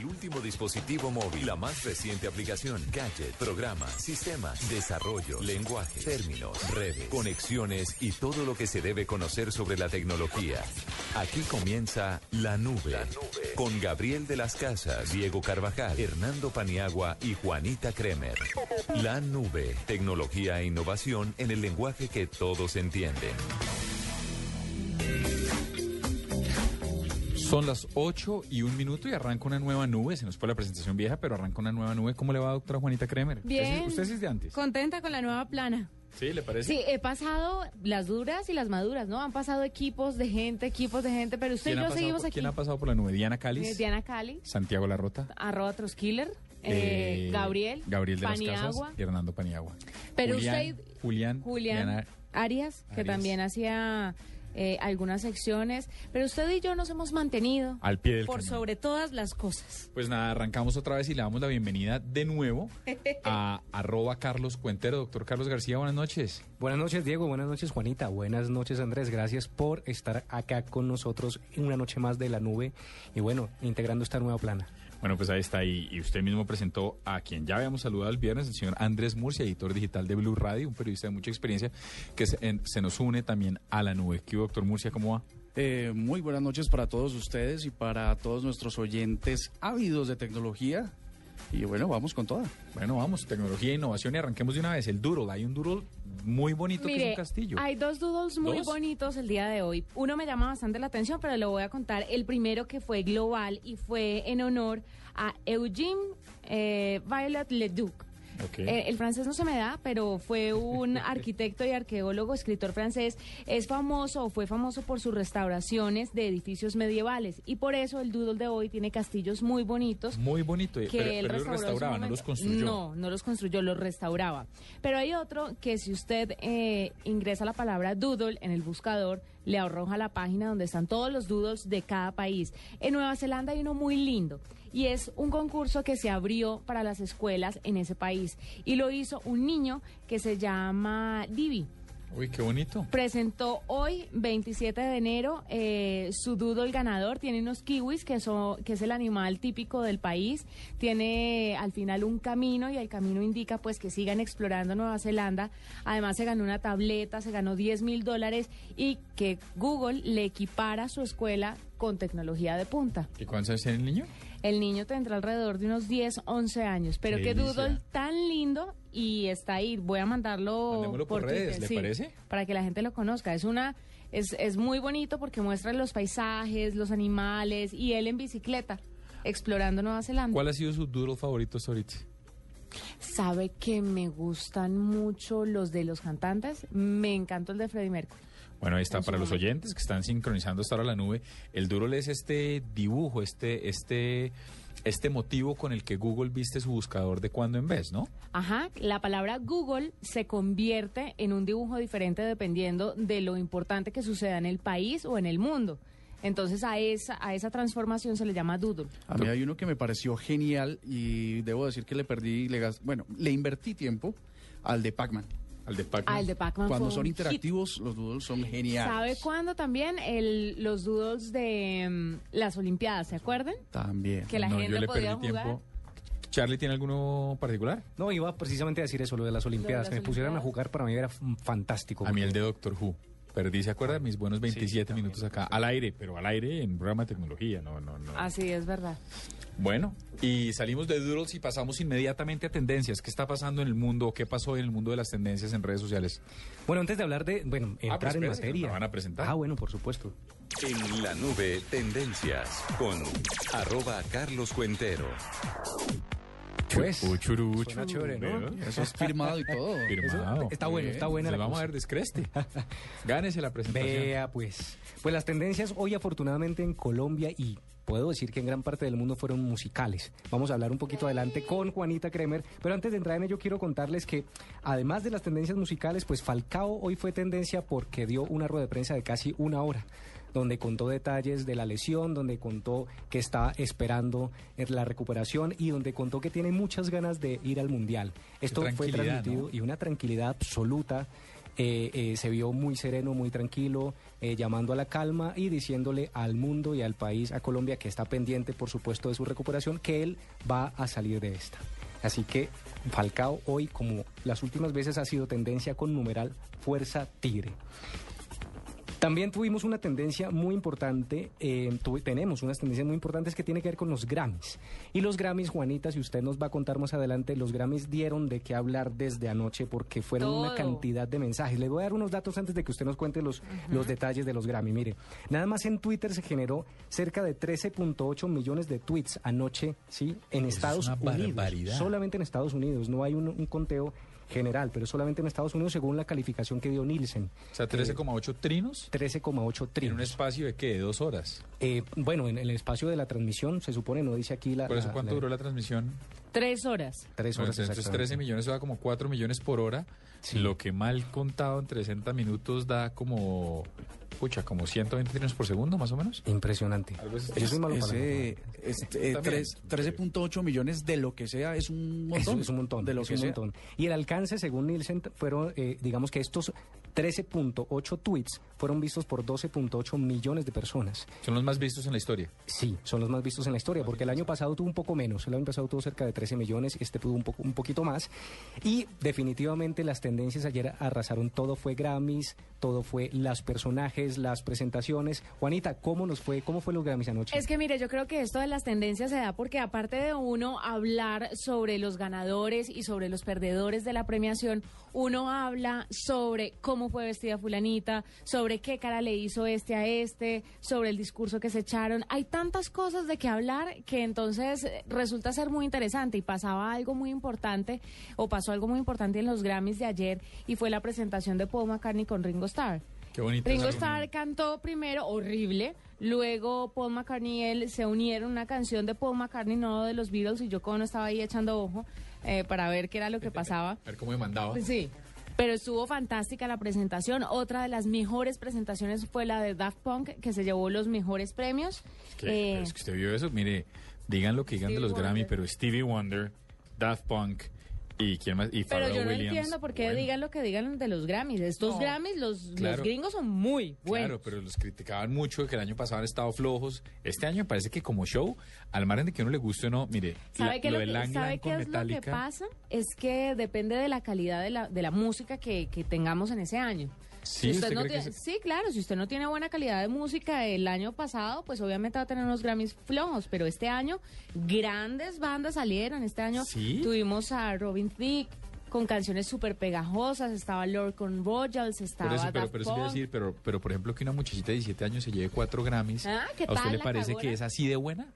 El último dispositivo móvil, la más reciente aplicación, gadget, programa, sistema, desarrollo, lenguaje, términos, redes, conexiones y todo lo que se debe conocer sobre la tecnología. Aquí comienza La Nube, con Gabriel de las Casas, Diego Carvajal, Hernando Paniagua y Juanita Kremer. La Nube, tecnología e innovación en el lenguaje que todos entienden. Son las 8 y un minuto y arranca una nueva nube. Se nos fue la presentación vieja, pero arranca una nueva nube. ¿Cómo le va, doctora Juanita Kremer? Bien. ¿Usted, es de antes? Contenta con la nueva plana. ¿Sí? ¿Le parece? Sí, he pasado las duras y las maduras, ¿no? Han pasado equipos de gente, equipos de gente, pero usted y ¿Quién, ha yo pasado seguimos por, aquí. ¿Quién ha pasado por la nube? Diana Eh, Diana Cali, Santiago Larrota, arroba Troskiller, eh, eh, Gabriel, Gabriel de Paniagua, las Casas y Hernando Paniagua. Pero Julián, usted- Julián, Julián Diana- Arias, que Arias. también hacía eh, algunas secciones, pero usted y yo nos hemos mantenido Al pie del por cañón. sobre todas las cosas. Pues nada, arrancamos otra vez y le damos la bienvenida de nuevo a arroba Carlos Cuentero. Doctor Carlos García, buenas noches. Buenas noches, Diego. Buenas noches, Juanita. Buenas noches, Andrés. Gracias por estar acá con nosotros en una noche más de la nube y bueno, integrando esta nueva plana. Bueno, pues ahí está. Y, usted mismo presentó a quien ya habíamos saludado el viernes, el señor Andrés Murcia, editor digital de Blue Radio, un periodista de mucha experiencia, que se, en- se nos une también a la nube. ¿Qué doctor Murcia? ¿Cómo va? Eh, muy buenas noches para todos ustedes y para todos nuestros oyentes ávidos de tecnología. Y bueno, vamos con toda. Bueno, vamos, tecnología e innovación y arranquemos de una vez. El Doodle, hay un Doodle muy bonito que es un castillo. hay dos doodles muy ¿Dos? bonitos el día de hoy. Uno me llama bastante la atención, pero le voy a contar el primero que fue global y fue en honor a Eugene eh, Violet Leduc. Eh, el francés no se me da, pero fue un arquitecto y arqueólogo, escritor francés. Es famoso o fue famoso por sus restauraciones de edificios medievales. Y por eso el doodle de hoy tiene castillos muy bonitos Muy bonito, que pero, él pero los restauraba, no los construyó. No, no los construyó, los restauraba. Pero hay otro que si usted eh, ingresa la palabra doodle en el buscador, le arroja la página donde están todos los doodles de cada país. En Nueva Zelanda hay uno muy lindo y es un concurso que se abrió para las escuelas en ese país y lo hizo un niño que se llama Divi Uy, qué bonito. presentó hoy, 27 de enero, eh, su doodle ganador. Tiene unos kiwis, que, son, que es el animal típico del país. Tiene al final un camino y el camino indica pues que sigan explorando Nueva Zelanda. Además se ganó una tableta, se ganó 10 mil dólares y que Google le equipara su escuela con tecnología de punta. ¿Y cuántos años tiene el niño? El niño tendrá alrededor de unos 10, 11 años. Pero Qué qué doodle tan lindo y está ahí. Voy a mandarlo Mandémoslo por redes, Twitter, ¿le sí, parece? Para que la gente lo conozca. Es una es, es muy bonito porque muestra los paisajes, los animales y él en bicicleta explorando Nueva Zelanda. ¿Cuál ha sido su Doodle favorito hasta ahorita? Sabe que me gustan mucho los de los cantantes. Me encantó el de Freddie Mercury. Bueno, ahí está, para los oyentes que están sincronizando hasta ahora la nube, el Doodle es este dibujo, este, este, este motivo con el que Google viste su buscador de cuando en vez, ¿no? Ajá, la palabra Google se convierte en un dibujo diferente dependiendo de lo importante que suceda en el país o en el mundo. Entonces a esa, a esa transformación se le llama doodle. A mí hay uno que me pareció genial y debo decir que le perdí, le gas- bueno, le invertí tiempo al de Pac-Man. Al de Pac. Ah, el de Pac-Man Cuando fue son un hit. interactivos, los doodles son geniales. ¿Sabe cuándo también? El, los doodles de mm, las Olimpiadas, ¿se acuerdan? También. Que la no, gente yo le podía perdí jugar. tiempo. ¿Charlie tiene alguno particular? No, iba precisamente a decir eso, lo de las Olimpiadas. las que me pusieran a Olimpiadas. jugar para mí era fantástico. A mí el de Doctor Who. Perdí, ¿se acuerda? Mis buenos 27 también, minutos acá. Al aire, pero al aire en programa de tecnología. No, no, no. Así es verdad. Bueno, y salimos de Doodles y pasamos inmediatamente a tendencias. ¿Qué está pasando en el mundo? ¿Qué pasó en el mundo de las tendencias en redes sociales? Bueno, antes de hablar de, bueno, pero entrar en espérese, que materia. van a presentar. Ah, bueno, por supuesto. En la nube, tendencias con arroba Carlos Cuentero. Pues, Uchuru, suena uchuru, chévere. Eso es firmado y todo. Firmado. Está bueno, está buena Le la vamos cosa. a ver descreste. Gánese la presentación. Vea, pues. Pues las tendencias hoy afortunadamente en Colombia y puedo decir que en gran parte del mundo fueron musicales. Vamos a hablar un poquito adelante con Juanita Kremer, pero antes de entrar en ello quiero contarles que además de las tendencias musicales, pues Falcao hoy fue tendencia porque dio una rueda de prensa de casi una hora donde contó detalles de la lesión, donde contó que está esperando eh, la recuperación y donde contó que tiene muchas ganas de ir al Mundial. Esto fue transmitido ¿no? y una tranquilidad absoluta eh, eh, se vio muy sereno, muy tranquilo, eh, llamando a la calma y diciéndole al mundo y al país, a Colombia, que está pendiente, por supuesto, de su recuperación, que él va a salir de esta. Así que Falcao hoy, como las últimas veces, ha sido tendencia con numeral Fuerza Tigre. También tuvimos una tendencia muy importante, eh, tuve- tenemos unas tendencias muy importantes que tiene que ver con los Grammys. Y los Grammys, Juanita, si usted nos va a contar más adelante, los Grammys dieron de qué hablar desde anoche porque fueron una cantidad de mensajes. Le voy a dar unos datos antes de que usted nos cuente los, los detalles de los Grammy. Mire, nada más en Twitter se generó cerca de 13.8 millones de tweets anoche, ¿sí? En es Estados una Unidos. barbaridad. Solamente en Estados Unidos. No hay un, un conteo general, pero solamente en Estados Unidos según la calificación que dio Nielsen. O sea, 13,8 trinos 13,8 en un trinos. espacio de qué, de dos horas. Eh, bueno, en el espacio de la transmisión, se supone, no dice aquí la... Por eso, la- ¿cuánto la- duró la transmisión? Tres horas. Tres Bueno, horas entonces 13 exactamente. millones da como 4 millones por hora. Sí. Lo que mal contado en 60 minutos da como, pucha, como 120 trinos por segundo, más o menos. Impresionante. Yo soy malo Ese, este, eh, tres- 13.8 millones de lo que sea es un montón. Es, es un montón. De lo es que un sea. montón. Y el alcance, según Nielsen, fueron, eh, digamos que estos 13.8 tweets fueron vistos por 12.8 millones de personas. Son los más vistos en la historia. Sí, son los más vistos en la historia, porque el año pasado tuvo un poco menos, el año pasado tuvo cerca de 13 millones, este tuvo un, poco, un poquito más, y definitivamente las tendencias ayer arrasaron, todo fue Grammys, todo fue las personajes, las presentaciones. Juanita, ¿cómo nos fue, cómo fue los Grammys anoche? Es que mire, yo creo que esto de las tendencias se da porque aparte de uno hablar sobre los ganadores y sobre los perdedores de la premiación, uno habla sobre cómo fue vestida fulanita, sobre qué cara le hizo este a este, sobre el discurso que se echaron. Hay tantas cosas de qué hablar que entonces eh, resulta ser muy interesante y pasaba algo muy importante o pasó algo muy importante en los Grammys de ayer y fue la presentación de Paul McCartney con Ringo Starr. Qué bonito. Ringo. Starr cantó primero, horrible. Luego Paul McCartney y él se unieron una canción de Paul McCartney, no de los Beatles, y yo como no estaba ahí echando ojo eh, para ver qué era lo que pasaba. A ver cómo me mandaba. Sí. Pero estuvo fantástica la presentación. Otra de las mejores presentaciones fue la de Daft Punk, que se llevó los mejores premios. Que, Eh, es que usted vio eso, mire, digan lo que digan de los Grammy, pero Stevie Wonder, Daft Punk y quién más y pero yo no Williams. entiendo por qué Bueno, digan lo que digan de los Grammys. Estos No, Grammys, los, los claro. gringos son muy buenos. Claro, pero los criticaban mucho, que el año pasado han estado flojos. Este año me parece que como show, al margen de que uno le guste o no, mire, ¿Sabe, la- qué, lo lo de que- Lang sabe Lang qué es lo que Metallica. pasa? Es que depende de la calidad de la, de la música que, que tengamos en ese año. Sí, Si usted ¿usted no tiene- se- Sí, claro, si usted no tiene buena calidad de música el año pasado, pues obviamente va a tener unos Grammys flojos, pero este año grandes bandas salieron. Este año ¿Sí? tuvimos a Robin Thicke con canciones súper pegajosas, estaba Lord con Royals, estaba Por eso, pero, pero eso quiere decir, pero, pero por ejemplo que una muchachita de 17 años se lleve cuatro Grammys, Ah, ¿qué ¿a usted tal le parece cagona? que es así de buena?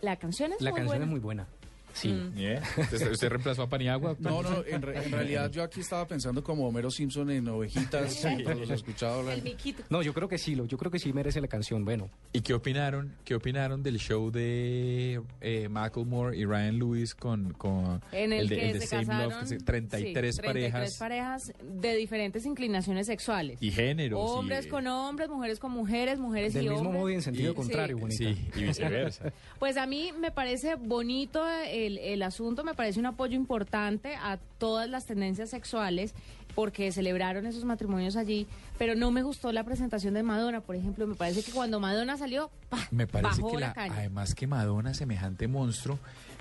La canción es La muy canción buena. es muy buena. Sí. Mm. Yeah. ¿Usted, usted reemplazó a Paniagua? No, no, en, re- en realidad yo aquí estaba pensando como Homero Simpson en ovejitas, cuando los. El miquito. No, yo creo que sí, lo, yo creo que sí merece la canción. Bueno, ¿Y qué opinaron? ¿Qué opinaron del show de eh, Macklemore y Ryan Lewis con, con En el, de, que el de se Same casaron Love? que se- 33 sí, 33 parejas parejas de diferentes inclinaciones sexuales. y géneros. Hombres y, con hombres, mujeres con mujeres, mujeres del y mismo hombres. modo y en sentido Y- contrario, Sí. bonita. Sí, y viceversa. Pues a mí me parece bonito el, el asunto, me parece un apoyo importante a todas las tendencias sexuales porque celebraron esos matrimonios allí, pero no me gustó la presentación de Madonna, por ejemplo, me parece que cuando Madonna salió, ¡pah! Me parece bajó que la, la, caña. además que Madonna, semejante monstruo,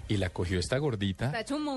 y la cogió esta gordita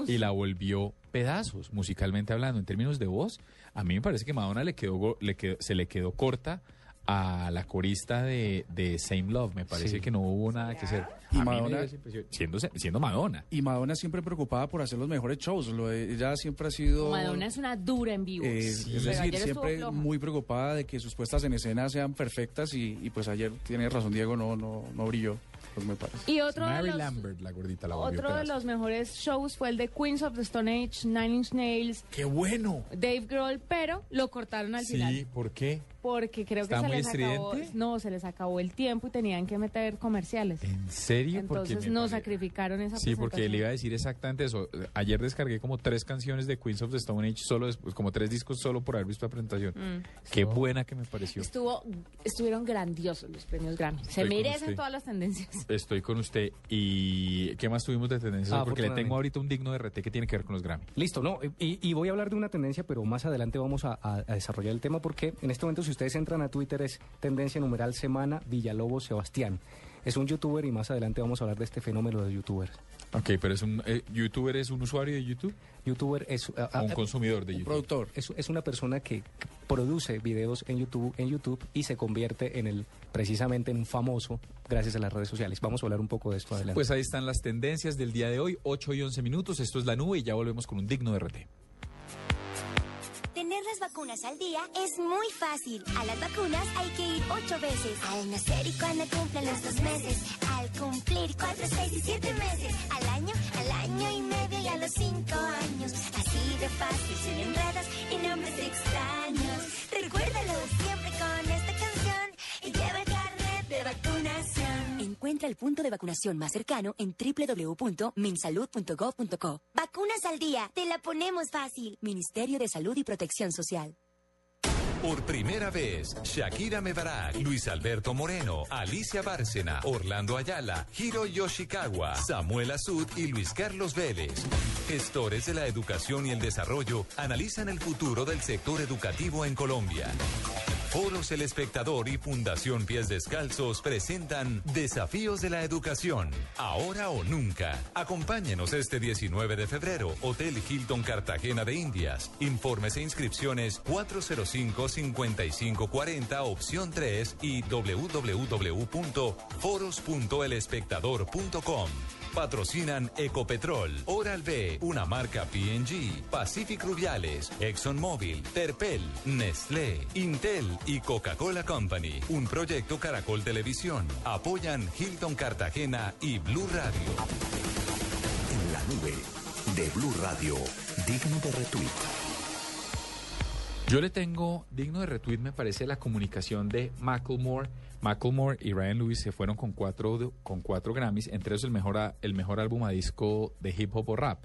y la volvió pedazos, musicalmente hablando. En términos de voz, a mí me parece que Madonna le quedó, le quedó- se le quedó corta a la corista de, de Same Love. Me parece Sí. que no hubo nada que hacer. Y A Madonna- siendo, siendo Madonna. Y Madonna siempre preocupada por hacer los mejores shows. Lo de- ella siempre ha sido... Madonna es una dura en vivo. eh, Sí, es decir, siempre muy preocupada de que sus puestas en escena sean perfectas y, y pues ayer tiene razón Diego, no, no, no brilló, pues me parece. Y otro de Mary los, Lambert, la gordita, la otro de los mejores shows fue el de Queens of the Stone Age, Nine Inch Nails, ¡Qué bueno! Dave Grohl, pero lo cortaron al final. Sí, ¿por qué? Porque creo ¿Está que se les acabó, no, se les acabó el tiempo y tenían que meter comerciales. ¿En serio? Porque Entonces nos pare- sacrificaron esa Sí, porque le iba a decir exactamente eso. Ayer descargué como tres canciones de Queens of the Stone Age, solo después, como tres discos solo por haber visto la presentación. Mm. Qué buena que me pareció. Estuvo, estuvieron grandiosos los premios Grammy. Se Estoy merecen todas las tendencias. Estoy con usted. ¿Y qué más tuvimos de tendencias? Ah, porque le tengo ahorita un digno de RT que tiene que ver con los Grammy. Listo, no, y, y voy a hablar de una tendencia, pero más adelante vamos a, a- a desarrollar el tema porque en este momento si ustedes entran a Twitter es tendencia numeral semana Villalobos Sebastián. Es un youtuber y más adelante vamos a hablar de este fenómeno de youtubers. Ok, pero es un eh, youtuber, es un usuario de YouTube Youtuber es, a- o a- un consumidor de Un YouTube. productor. es, es una persona que produce videos en YouTube, en YouTube y se convierte en el precisamente en un famoso gracias a las redes sociales. Vamos a hablar un poco de esto adelante. Pues ahí están las tendencias del día de hoy, 8 y 11 minutos. Esto es la nube y ya volvemos con un digno RT. Tener las vacunas al día es muy fácil. A las vacunas hay que ir ocho veces. Al nacer y cuando cumplen los dos meses. Al cumplir cuatro, seis y siete meses. Al año, al año y medio y a los cinco años. Así de fácil, sin enredos y nombres extraños. Recuérdalo siempre con esta canción y lleva el carnet de vacunación. Encuentra el punto de vacunación más cercano en www.minsalud.gov.co. Vacunas al día, te la ponemos fácil. Ministerio de Salud y Protección Social. Por primera vez, Shakira Mebarak, Luis Alberto Moreno, Alicia Bárcena, Orlando Ayala, Hiro Yoshikawa, Samuel Azud y Luis Carlos Vélez. Gestores de la educación y el desarrollo analizan el futuro del sector educativo en Colombia. Foros El Espectador y Fundación Pies Descalzos presentan Desafíos de la Educación, ahora o nunca. Acompáñenos este 19 de febrero, Hotel Hilton Cartagena de Indias. Informes e inscripciones 405-5540, opción 3 y www.foros.elespectador.com. Patrocinan Ecopetrol, Oral B, una marca PNG, Pacific Rubiales, ExxonMobil, Terpel, Nestlé, Intel y Coca-Cola Company. Un proyecto Caracol Televisión. Apoyan Hilton Cartagena y Blue Radio. En la nube de Blue Radio, digno de retweet. Yo le tengo, digno de retweet, me parece la comunicación de Macklemore. Macklemore y Ryan Lewis se fueron con cuatro, con cuatro Grammys, entre ellos el mejor, el mejor álbum a disco de hip hop o rap.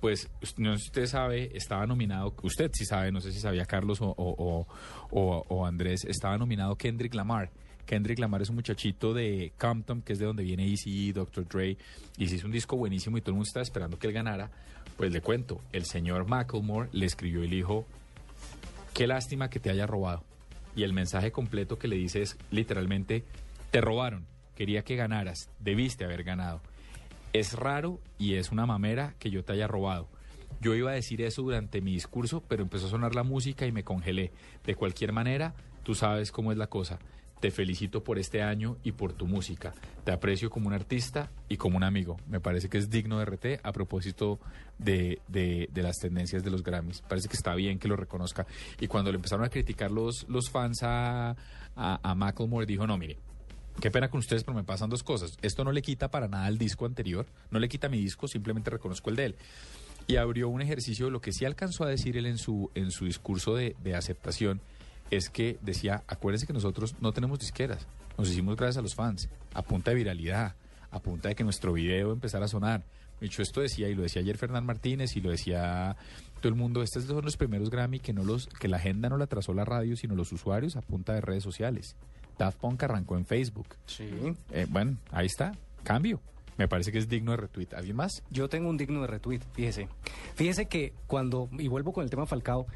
Pues, no sé si usted sabe, estaba nominado, usted sí sabe, no sé si sabía Carlos o, o- o- o- o Andrés, estaba nominado Kendrick Lamar. Kendrick Lamar es un muchachito de Compton, que es de donde viene Easy, Dr. Dre, y se hizo un disco buenísimo y todo el mundo estaba esperando que él ganara. Pues le cuento, el señor Macklemore le escribió y le dijo, qué lástima que te haya robado. Y el mensaje completo que le dice es literalmente, te robaron, quería que ganaras, debiste haber ganado. Es raro y es una mamera que yo te haya robado. Yo iba a decir eso durante mi discurso, pero empezó a sonar la música y me congelé. De cualquier manera, tú sabes cómo es la cosa. Te felicito por este año y por tu música. Te aprecio como un artista y como un amigo. Me parece que es digno de RT a propósito de, de- de las tendencias de los Grammys. Parece que está bien que lo reconozca. Y cuando le empezaron a criticar los, los fans a, a, a Macklemore, dijo, no, mire, Qué pena con ustedes, pero me pasan dos cosas. Esto no le quita para nada al disco anterior, no le quita mi disco, simplemente reconozco el de él. Y abrió un ejercicio, lo que sí alcanzó a decir él en su, en su discurso de, de aceptación, es que decía, acuérdense que nosotros no tenemos disqueras, nos hicimos gracias a los fans, a punta de viralidad, a punta de que nuestro video empezara a sonar. De hecho, esto decía, y lo decía ayer Fernán Martínez, y lo decía todo el mundo, estos son los primeros Grammy que, no los, que la agenda no la trazó la radio, sino los usuarios a punta de redes sociales. Daft Punk arrancó en Facebook. Sí. Eh, bueno, ahí está, cambio. Me parece que es digno de retweet. ¿Alguien más? Yo tengo un digno de retweet, fíjese. Fíjese que cuando, y vuelvo con el tema Falcao,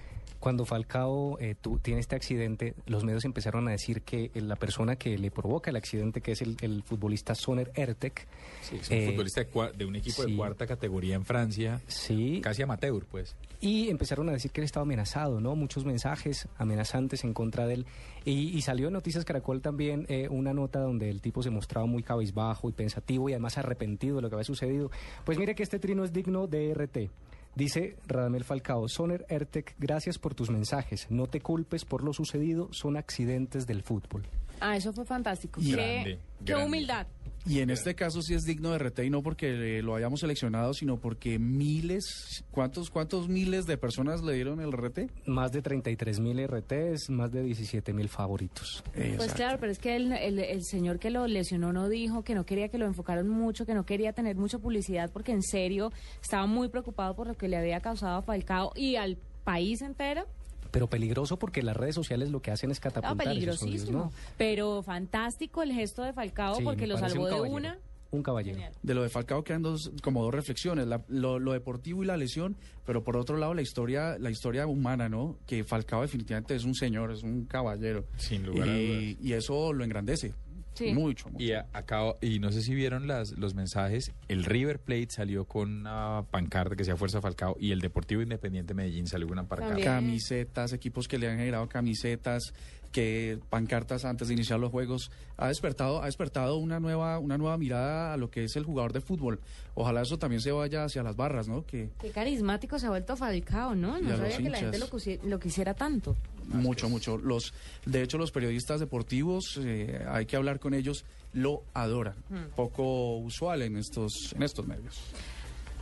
cuando Falcao eh, tu- tiene este accidente, los medios empezaron a decir que la persona que le provoca el accidente, que es el, el futbolista Soner Ertek, es un eh, futbolista de, un equipo de sí. cuarta categoría en Francia, sí, casi amateur, pues. y empezaron a decir que él estaba amenazado, ¿no? Muchos mensajes amenazantes en contra de él. Y, y salió en Noticias Caracol también eh, una nota donde el tipo se mostraba muy cabizbajo y pensativo y además arrepentido de lo que había sucedido. Pues mire que este trino es digno de RT. Dice Radamel Falcao, Soner Ertek, gracias por tus mensajes. No te culpes por lo sucedido, son accidentes del fútbol. Ah, eso fue fantástico. Y- qué, Grande, qué grande. humildad. Y en este caso sí es digno de RT y no porque eh, lo hayamos seleccionado, sino porque miles, ¿cuántos, cuántos miles de personas le dieron el RT? Más de 33 mil RTs, más de 17 mil favoritos. Pues claro, pero es que el, el- el señor que lo lesionó no dijo que no quería que lo enfocaran mucho, que no quería tener mucha publicidad, porque en serio estaba muy preocupado por lo que le había causado a Falcao y al país entero. Pero peligroso porque las redes sociales lo que hacen es No, catapultar esos odios, peligrosísimo. ¿no? Pero fantástico el gesto de Falcao Sí, porque lo salvó un de una. Un caballero. Genial. De lo de Falcao quedan dos, como dos reflexiones, la- lo, lo deportivo y la lesión, pero por otro lado la historia, la historia humana, ¿no? Que Falcao definitivamente es un señor, es un caballero. Sin lugar a y, y eso lo engrandece. Sí. Mucho, mucho. Y a- acabo- y no sé si vieron las, los mensajes, el River Plate salió con una pancarta que sea Fuerza Falcao y el Deportivo Independiente Medellín salió con una pancarta. También. camisetas, equipos que le han generado camisetas, que pancartas antes de iniciar los juegos, ha despertado, ha despertado una nueva, una nueva mirada a lo que es el jugador de fútbol. Ojalá eso también se vaya hacia las barras, ¿no? Que Qué carismático se ha vuelto Falcao, ¿no? No sabía que la gente lo, quisiera tanto. mucho, mucho. Los, de hecho, los periodistas deportivos, eh, hay que hablar con ellos, lo adoran. Poco usual en estos, en estos medios.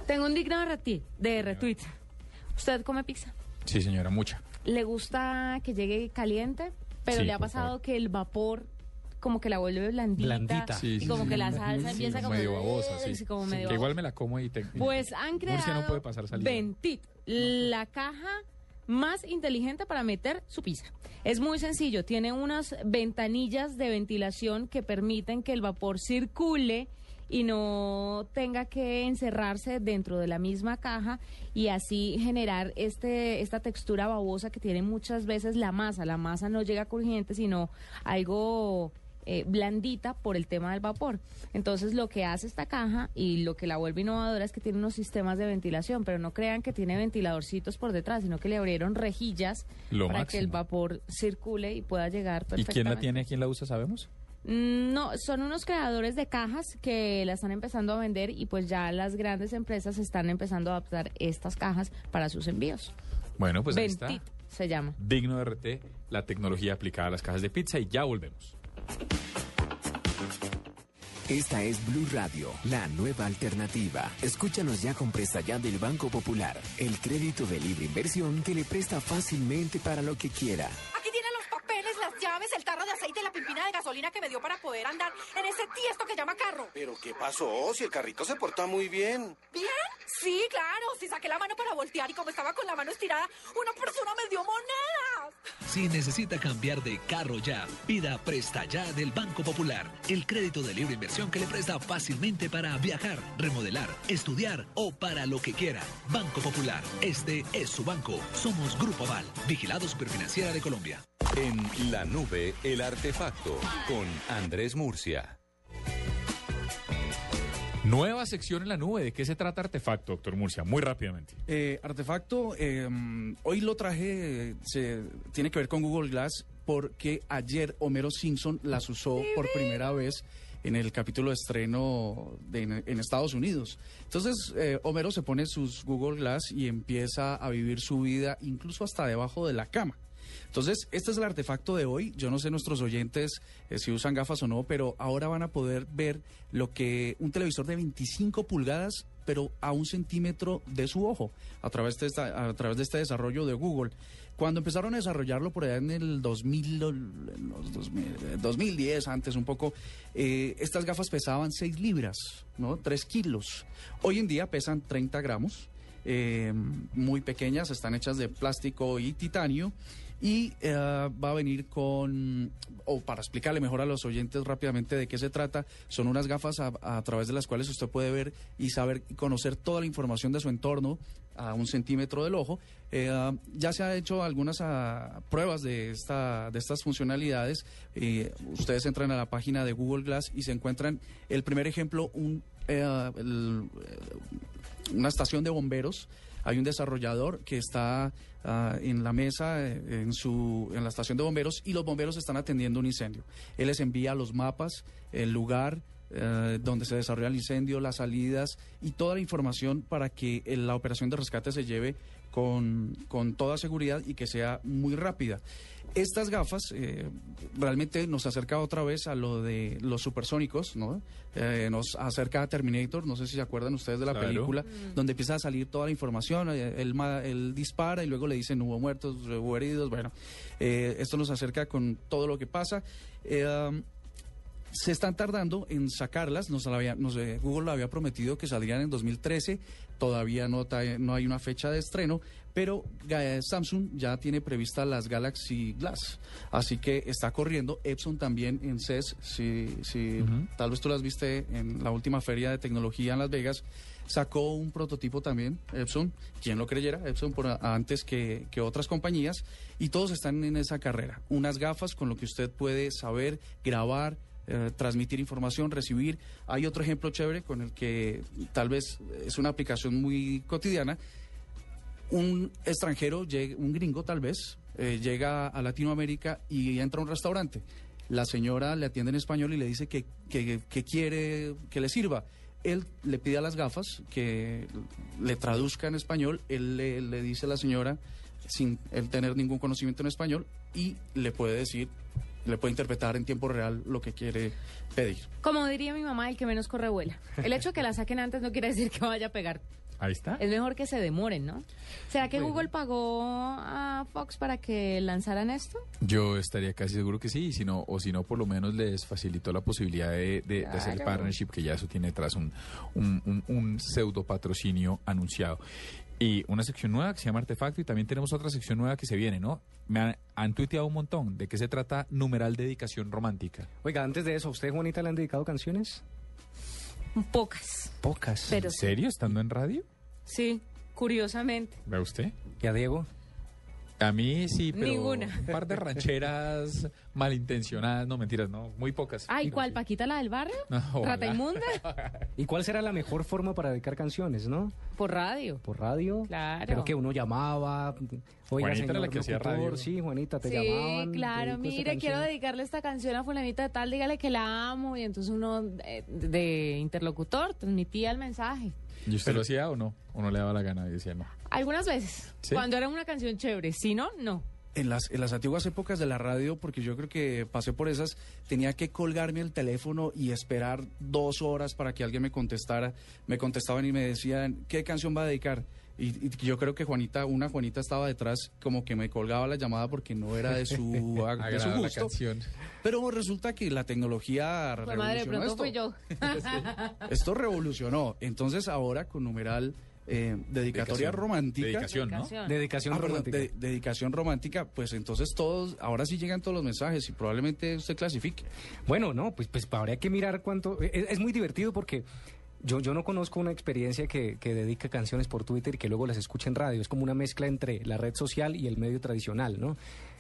Tengo un digno de, de retweet. ¿Usted come pizza? Sí, señora, mucha. ¿Le gusta que llegue caliente? Pero Sí, le ha pasado favor. que el vapor como que la vuelve blandita. Blandita. Sí, y sí, como sí. que la salsa Sí, empieza como... medio babosa, sí. sí, como Sí, medio que igual me la como y te... Pues han creado Murcia no puede pasar salida. Ventit, la caja más inteligente para meter su pizza. Es muy sencillo, tiene unas ventanillas de ventilación que permiten que el vapor circule y no tenga que encerrarse dentro de la misma caja y así generar este esta textura babosa que tiene muchas veces la masa. La masa no llega crujiente, sino algo eh, blandita por el tema del vapor. Entonces lo que hace esta caja y lo que la vuelve innovadora es que tiene unos sistemas de ventilación, pero no crean que tiene ventiladorcitos por detrás, sino que le abrieron rejillas Lo para que el vapor circule y pueda llegar ¿Y perfectamente. quién la tiene? ¿Quién la usa? ¿Sabemos? Mm, No, son unos creadores de cajas que la están empezando a vender y pues ya las grandes empresas están empezando a adaptar estas cajas para sus envíos. Bueno, pues ahí está. se llama. Digno de RT, la tecnología aplicada a las cajas de pizza y ya volvemos. Esta es Blue Radio, la nueva alternativa. Escúchanos ya con presta ya del Banco Popular, el crédito de libre inversión que le presta fácilmente para lo que quiera. Aquí tienen los papeles, las llaves, el tarro de aceite y la pimpina de gasolina que me dio para poder andar en ese tiesto que llama carro. ¿Pero qué pasó? Si el carrito se porta muy bien. ¿Bien? Sí, claro. Si saqué la mano para voltear y como estaba con la mano estirada, una persona me dio monedas. Si necesita cambiar de carro ya, pida Presta Ya del Banco Popular, el crédito de libre inversión que le presta fácilmente para viajar, remodelar, estudiar o para lo que quiera. Banco Popular, este es su banco. Somos Grupo Aval, vigilado Superfinanciera de Colombia. En la nube, el artefacto con Andrés Murcia. Nueva sección en la nube. ¿De qué se trata Artefacto, doctor Murcia? Muy rápidamente. Eh, artefacto, eh, hoy lo traje, se, tiene que ver con Google Glass, porque ayer Homero Simpson las usó por primera vez en el capítulo de estreno de- en, en Estados Unidos. Entonces, eh, Homero se pone sus Google Glass y empieza a vivir su vida incluso hasta debajo de la cama. Entonces, este es el artefacto de hoy. Yo no sé nuestros oyentes eh, si usan gafas o no, pero ahora van a poder ver lo que un televisor de 25 pulgadas, pero a un centímetro de su ojo, a través de, esta, a través de este desarrollo de Google. Cuando empezaron a desarrollarlo por allá en el 2000, o en los 2000, eh, 2010, antes un poco, eh, estas gafas pesaban 6 libras, ¿no? 3 kilos. Hoy en día pesan 30 gramos muy pequeñas, están hechas de plástico y titanio. Y eh, va a venir con, o para explicarle mejor a los oyentes rápidamente de qué se trata, son unas gafas a, través de las cuales usted puede ver y saber y conocer toda la información de su entorno a un centímetro del ojo. Eh, ya se ha hecho algunas ah, pruebas de, esta, de estas funcionalidades. Eh, ustedes entran a la página de Google Glass y se encuentran el primer ejemplo, un, eh, el, una estación de bomberos. Hay un desarrollador que está ah, en la mesa, eh, en, su, en la estación de bomberos, y los bomberos están atendiendo un incendio. Él les envía los mapas, el lugar eh, donde se desarrolla el incendio, las salidas y toda la información para que eh, la operación de rescate se lleve con, con toda seguridad y que sea muy rápida. Estas gafas eh, realmente nos acerca otra vez a lo de los supersónicos, ¿no? Eh, nos acerca a Terminator, no sé si se acuerdan ustedes de la Claro. película, Mm. donde empieza a salir toda la información, eh, él, él dispara y luego le dicen hubo muertos, hubo heridos, bueno, eh, esto nos acerca con todo lo que pasa. Eh, um, se están tardando en sacarlas. Nos la había- nos, eh, Google lo había prometido que saldrían en 2013. Todavía no, ta- no hay una fecha de estreno, pero eh, Samsung ya tiene previstas las Galaxy Glass. Así que está corriendo. Epson también en CES, si, si tal vez tú las viste en la última feria de tecnología en Las Vegas. Sacó un prototipo también, Epson, quien lo creyera, Epson por antes que, que otras compañías, y todos están en esa carrera. Unas gafas con lo que usted puede saber, grabar, eh, transmitir información, recibir. Hay otro ejemplo chévere con el que tal vez es una aplicación muy cotidiana. Un extranjero, un gringo tal vez, eh, llega a Latinoamérica y entra a un restaurante. La señora le atiende en español y le dice que, que- que quiere que le sirva. Él le pide a las gafas que le traduzca en español. Él le, le dice a la señora, sin él tener ningún conocimiento en español, y le puede decir, le puede interpretar en tiempo real lo que quiere pedir. Como diría mi mamá, el que menos corre vuela. El hecho de que la saquen antes no quiere decir que vaya a pegar. Ahí está. Es mejor que se demoren, ¿no? ¿Será que Google pagó a Fox para que lanzaran esto? Yo estaría casi seguro que sí, y si no, o si no, por lo menos les facilitó la posibilidad de, de- de hacer el Claro. partnership, que ya eso tiene detrás un, un, un- un pseudo patrocinio anunciado. Y una sección nueva que se llama Artefacto, y también tenemos otra sección nueva que se viene, ¿no? Me han, han tuiteado un montón. ¿De qué se trata numeral dedicación romántica? Oiga, antes de eso, ¿a usted, Juanita, le han dedicado canciones? Pocas. Pocas. Pero ¿En serio? ¿Estando en radio? Sí, curiosamente. ¿Ve usted? ¿Y a Diego? A mí sí, pero Ninguna. un par de rancheras malintencionadas, no mentiras, no, muy pocas. Ay, ¿cuál? ¿Paquita la del barrio? No. ¿Rata inmunda? ¿Y cuál será la mejor forma para dedicar canciones, no? Por radio. ¿Por radio? Claro. Pero que uno llamaba. Oiga, Juanita era señor la que hacía radio. Sí, Juanita, te Sí, llamaban. claro, dedico esta mire, quiero dedicarle esta canción a fulanita de tal, dígale que la amo. Y entonces uno eh, de interlocutor transmitía el mensaje. ¿Y usted lo hacía o no? ¿O no le daba la gana? Y decía no. Algunas veces, ¿Sí? cuando era una canción chévere. Si no, no. En las, en las antiguas épocas de la radio, porque yo creo que pasé por esas, tenía que colgarme el teléfono y esperar dos horas para que alguien me contestara. Me contestaban y me decían, ¿qué canción va a dedicar? Y, y yo creo que Juanita, una Juanita estaba detrás, como que me colgaba la llamada porque no era de su, de su gusto. canción. Pero resulta que la tecnología Pues madre, revolucionó pronto esto. fui yo. Esto revolucionó. Entonces ahora con numeral eh, dedicatoria Dedicación. romántica. Dedicación, ¿no? Dedicación. Ah, perdón, romántica. de- dedicación romántica, pues entonces todos, ahora sí llegan todos los mensajes y probablemente usted clasifique. Bueno, no, pues, pues habría que mirar cuánto. Es, es muy divertido porque yo, yo no conozco una experiencia que, que dedica canciones por Twitter y que luego las escuche en radio. Es como una mezcla entre la red social y el medio tradicional, ¿no?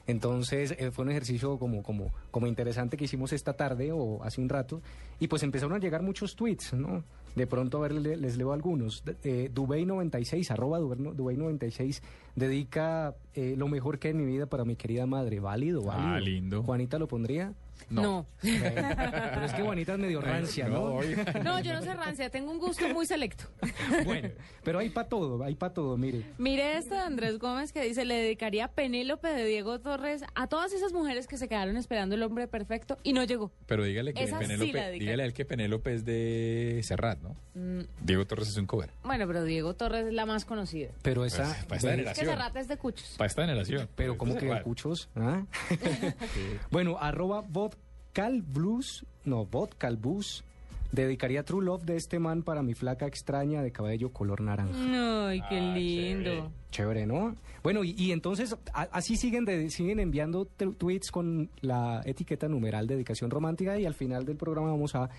Entonces eh, fue un ejercicio como, como, como interesante que hicimos esta tarde o hace un rato y pues empezaron a llegar muchos tweets, ¿no? De pronto, a ver, le- les leo algunos. Eh, Dubey96, arroba Duber- Dubey96, dedica eh, lo mejor que hay en mi vida para mi querida madre. Válido, válido. Ah, lindo. Juanita lo pondría. No. Pero es que Juanita es medio rancia, ¿no? No, yo no soy rancia, tengo un gusto muy selecto. Bueno, pero hay para todo, hay para todo, mire. Mire esto de Andrés Gómez que dice, le dedicaría a Penélope de Diego Torres a todas esas mujeres que se quedaron esperando el hombre perfecto y no llegó. Pero dígale que Esa Penélope, dígale a él que Penélope es de Serrat, ¿no? Mm, Diego Torres es un cover. bueno, pero Diego Torres es la más conocida. Pero esa... Pues, para esta ve- Es que generación. Serrata es de Cuchos. Para esta generación. pero como Es que Serrat. cuchos, ¿ah? bueno, arroba vodcal blues, no, vodcal bus, dedicaría True Love de este man para mi flaca extraña de cabello color naranja. Ay, qué Ah, lindo. chévere. Chévere, ¿no? Bueno, y, y entonces a- así siguen de- siguen enviando tweets con la etiqueta numeral dedicación romántica y al final del programa vamos a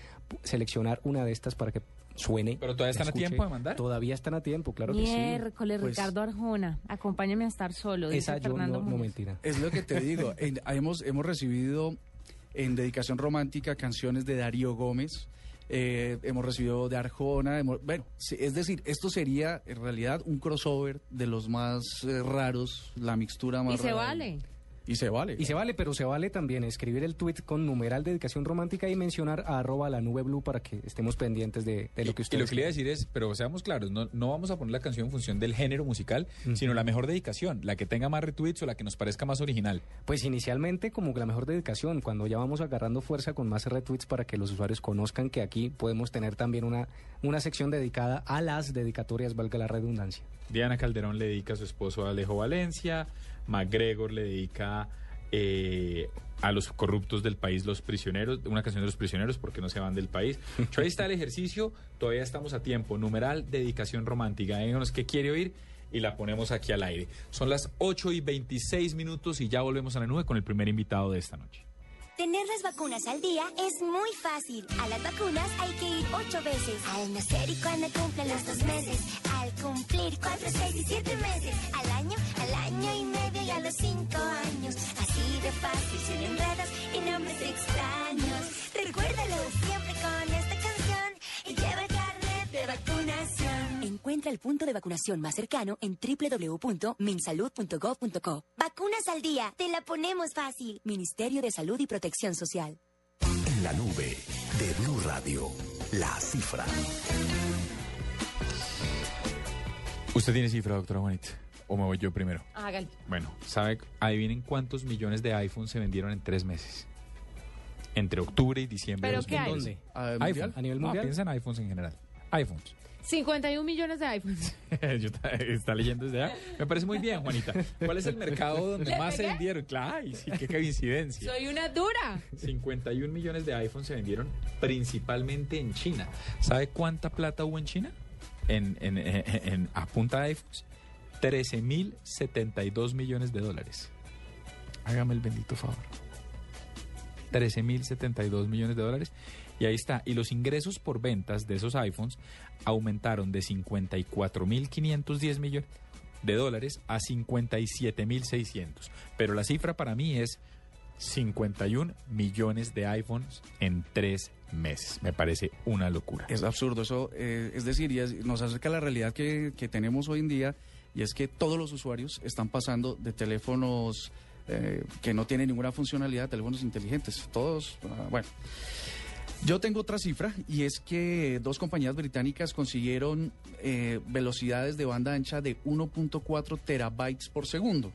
seleccionar una de estas para que suene. Pero todavía están a tiempo de mandar. Todavía están a tiempo, claro que sí. Miércoles, Pues- Ricardo Arjona, acompáñame a estar solo, dice Esa yo Fernando no, mentira. Es lo que te digo. En- hemos, hemos recibido en dedicación romántica canciones de Darío Gómez. eh, hemos recibido de Arjona, hemos- bueno, es decir, esto sería en realidad un crossover de los más eh, raros, la mixtura más Y se vale. Y se vale. Y se vale, pero se vale también escribir el tweet con numeral dedicación romántica y mencionar a arroba la nube blue para que estemos pendientes de, de lo que Y ustedes lo que le iba a decir es, pero seamos claros, no, no vamos a poner la canción en función del género musical, sino la mejor dedicación, la que tenga más retweets o la que nos parezca más original. Pues inicialmente como que la mejor dedicación, cuando ya vamos agarrando fuerza con más retweets para que los usuarios conozcan que aquí podemos tener también una, una sección dedicada a las dedicatorias, valga la redundancia. Diana Calderón le dedica a su esposo Alejo Valencia, McGregor le dedica eh, a los corruptos del país, los prisioneros, una canción de los prisioneros porque no se van del país. Ahí está el ejercicio, todavía estamos a tiempo. Numeral, dedicación romántica. Díganos qué quiere oír y la ponemos aquí al aire. Son las 8 y 26 minutos y ya volvemos a la nube con el primer invitado de esta noche. Tener las vacunas al día es muy fácil. A las vacunas hay que ir ocho veces. Al nacer y cuando cumplen los dos meses. Al cumplir cuatro, seis y siete meses. Al año, al año y medio y a los cinco años. Así de fácil, sin enredos y nombres extraños. Recuérdalo siempre con esta canción y lleva el carnet de vacunación. Encuentra el punto de vacunación más cercano en www.minsalud.gov.co. Vacunas al día, te la ponemos fácil. Ministerio de Salud y Protección Social. En la nube de Blue Radio, la cifra. ¿Usted tiene cifra, doctora Juanita? ¿O me voy yo primero? Hágale. Bueno, ¿sabe? Adivinen cuántos millones de iPhones se vendieron en tres meses. Entre octubre y diciembre ¿Pero de qué 2012. hay? ¿A iPhone. mundial? ¿A nivel No, mundial? piensa en iPhones en general. iPhones. 51 millones de iPhones. Yo está leyendo desde allá. Me parece muy bien, Juanita. ¿Cuál es el mercado donde ¿Le más se vendieron? Claro, sí, qué coincidencia. Soy una dura. 51 millones de iPhones se vendieron principalmente en China. ¿Sabe cuánta plata hubo en China? En, en- en- en- a punta de iPhones. 13.072 millones de dólares. Hágame el bendito favor. 13.072 millones de dólares. Y ahí está. Y los ingresos por ventas de esos iPhones aumentaron de 54.510 millones de dólares a 57.600. Pero la cifra para mí es 51 millones de iPhones en tres meses. Me parece una locura. Es absurdo eso. eh, es decir, nos acerca a la realidad que, que tenemos hoy en día y es que todos los usuarios están pasando de teléfonos eh, que no tienen ninguna funcionalidad teléfonos inteligentes. Todos, ah, bueno. Yo tengo otra cifra y es que dos compañías británicas consiguieron eh, velocidades de banda ancha de 1.4 terabytes por segundo.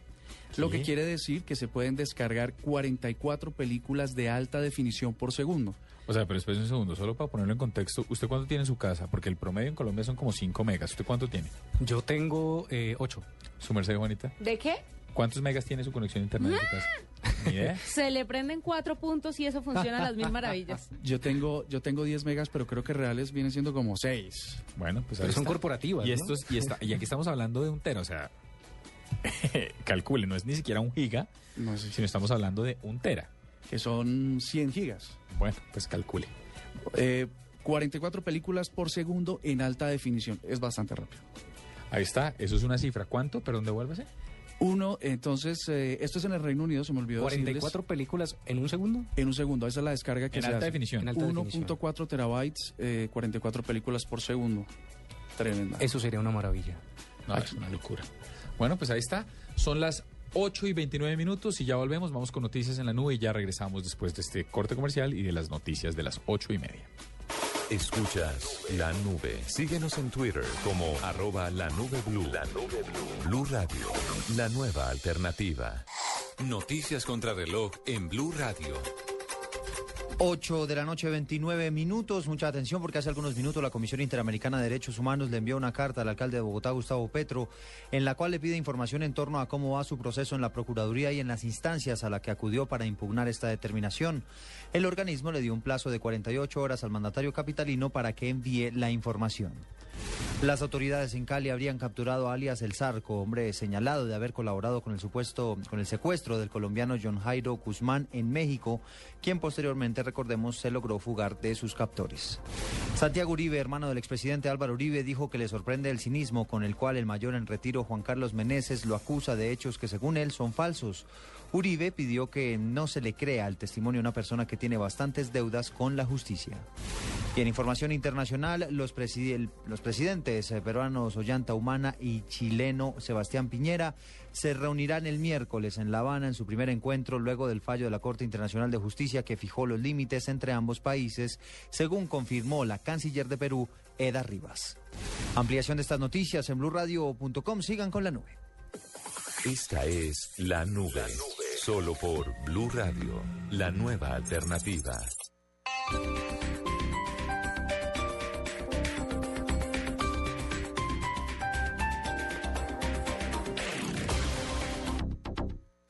Lo que quiere decir que se pueden descargar 44 películas de alta definición por segundo. O sea, pero espérense un segundo, solo para ponerlo en contexto, ¿usted cuánto tiene en su casa? Porque el promedio en Colombia son como 5 megas. ¿Usted cuánto tiene? Yo tengo eh, ocho. ¿Su merced, Juanita? ¿De qué? ¿Cuántos megas tiene su conexión a internet en su casa? Ni idea. Se le prenden cuatro puntos y eso funciona a las mil maravillas. Yo tengo, yo tengo 10 megas, pero creo que reales vienen siendo como 6. Bueno, pues Pero ahí son está. corporativas, Y, ¿no? estos, y, aquí estamos hablando de un tera, o sea, calcule, no es ni siquiera un giga, No sé, sino estamos hablando de un tera. que son 100 gigas. Bueno, pues calcule. Eh, 44 películas por segundo en alta definición. Es bastante rápido. Ahí está, eso es una cifra. ¿Cuánto? Perdón, devuélvase. Uno, entonces, eh, esto es en el Reino Unido, se me olvidó 44 decirles. películas en un segundo. En un segundo, esa es la descarga que En se alta hace. definición. En alta definición. 1.4 terabytes, eh, 44 películas por segundo. Tremenda. Eso sería una maravilla. No, es una locura. Bueno, pues ahí está. Son las 8 y 29 minutos y ya volvemos. Vamos con noticias en la nube y ya regresamos después de este corte comercial y de las noticias de las 8 y media. Escuchas la nube. Síguenos en Twitter como arroba la nube blue. La nube blue. Blue Radio, la nueva alternativa. Noticias contra reloj en Blue Radio. 8 de la noche, 29 minutos. Mucha atención porque hace algunos minutos la Comisión Interamericana de Derechos Humanos le envió una carta al alcalde de Bogotá, Gustavo Petro, en la cual le pide información en torno a cómo va su proceso en la Procuraduría y en las instancias a la que acudió para impugnar esta determinación. El organismo le dio un plazo de 48 horas al mandatario capitalino para que envíe la información. Las autoridades en Cali habrían capturado a alias El Zarco, hombre señalado de haber colaborado con el supuesto con el secuestro del colombiano John Jairo Guzmán en México, quien posteriormente, recordemos, se logró fugar de sus captores. Santiago Uribe, hermano del expresidente Álvaro Uribe, dijo que le sorprende el cinismo con el cual el mayor en retiro Juan Carlos Meneses lo acusa de hechos que según él son falsos. Uribe pidió que no se le crea el testimonio de una persona que tiene bastantes deudas con la justicia. Y en información internacional, los, los presidentes eh, peruanos Ollanta Humana y chileno Sebastián Piñera se reunirán el miércoles en La Habana en su primer encuentro luego del fallo de la Corte Internacional de Justicia que fijó los límites entre ambos países, según confirmó la canciller de Perú, Eda Rivas. Ampliación de estas noticias en blurradio.com. Sigan con la nube. Esta es La Nube. Solo por Blue Radio, la nueva alternativa.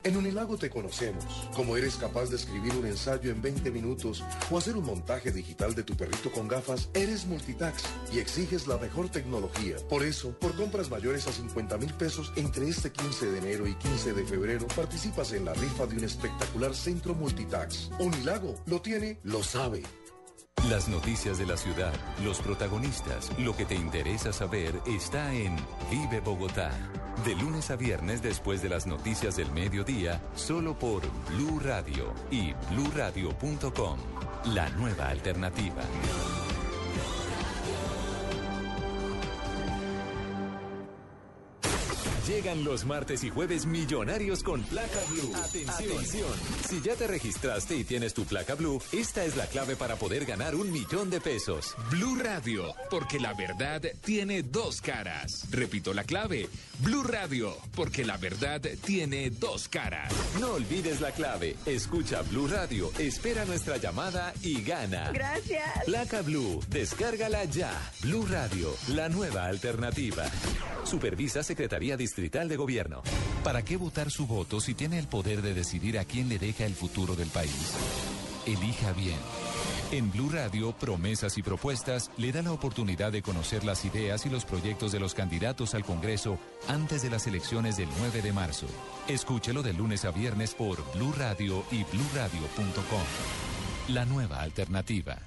En Unilago te conocemos, como eres capaz de escribir un ensayo en 20 minutos o hacer un montaje digital de tu perrito con gafas, eres multitax y exiges la mejor tecnología. Por eso, por compras mayores a 50 mil pesos entre este 15 de enero y 15 de febrero, participas en la rifa de un espectacular centro multitax. Unilago lo tiene, lo sabe. Las noticias de la ciudad, los protagonistas, lo que te interesa saber está en Vive Bogotá. De lunes a viernes después de las noticias del mediodía, solo por Blue Radio y bluradio.com. La nueva alternativa. Llegan los martes y jueves millonarios con placa blue. Atención. Si ya te registraste y tienes tu placa blue, esta es la clave para poder ganar un millón de pesos. Blue Radio, porque la verdad tiene dos caras. Repito la clave. Blue Radio, porque la verdad tiene dos caras. No olvides la clave. Escucha Blue Radio, espera nuestra llamada y gana. Gracias. Placa Blue, descárgala ya. Blue Radio, la nueva alternativa. Supervisa Secretaría Distrital de Gobierno. ¿Para qué votar su voto si tiene el poder de decidir a quién le deja el futuro del país? Elija bien. En Blue Radio, Promesas y Propuestas le da la oportunidad de conocer las ideas y los proyectos de los candidatos al Congreso antes de las elecciones del 9 de marzo. Escúchelo de lunes a viernes por Blue Radio y bluradio.com. La nueva alternativa.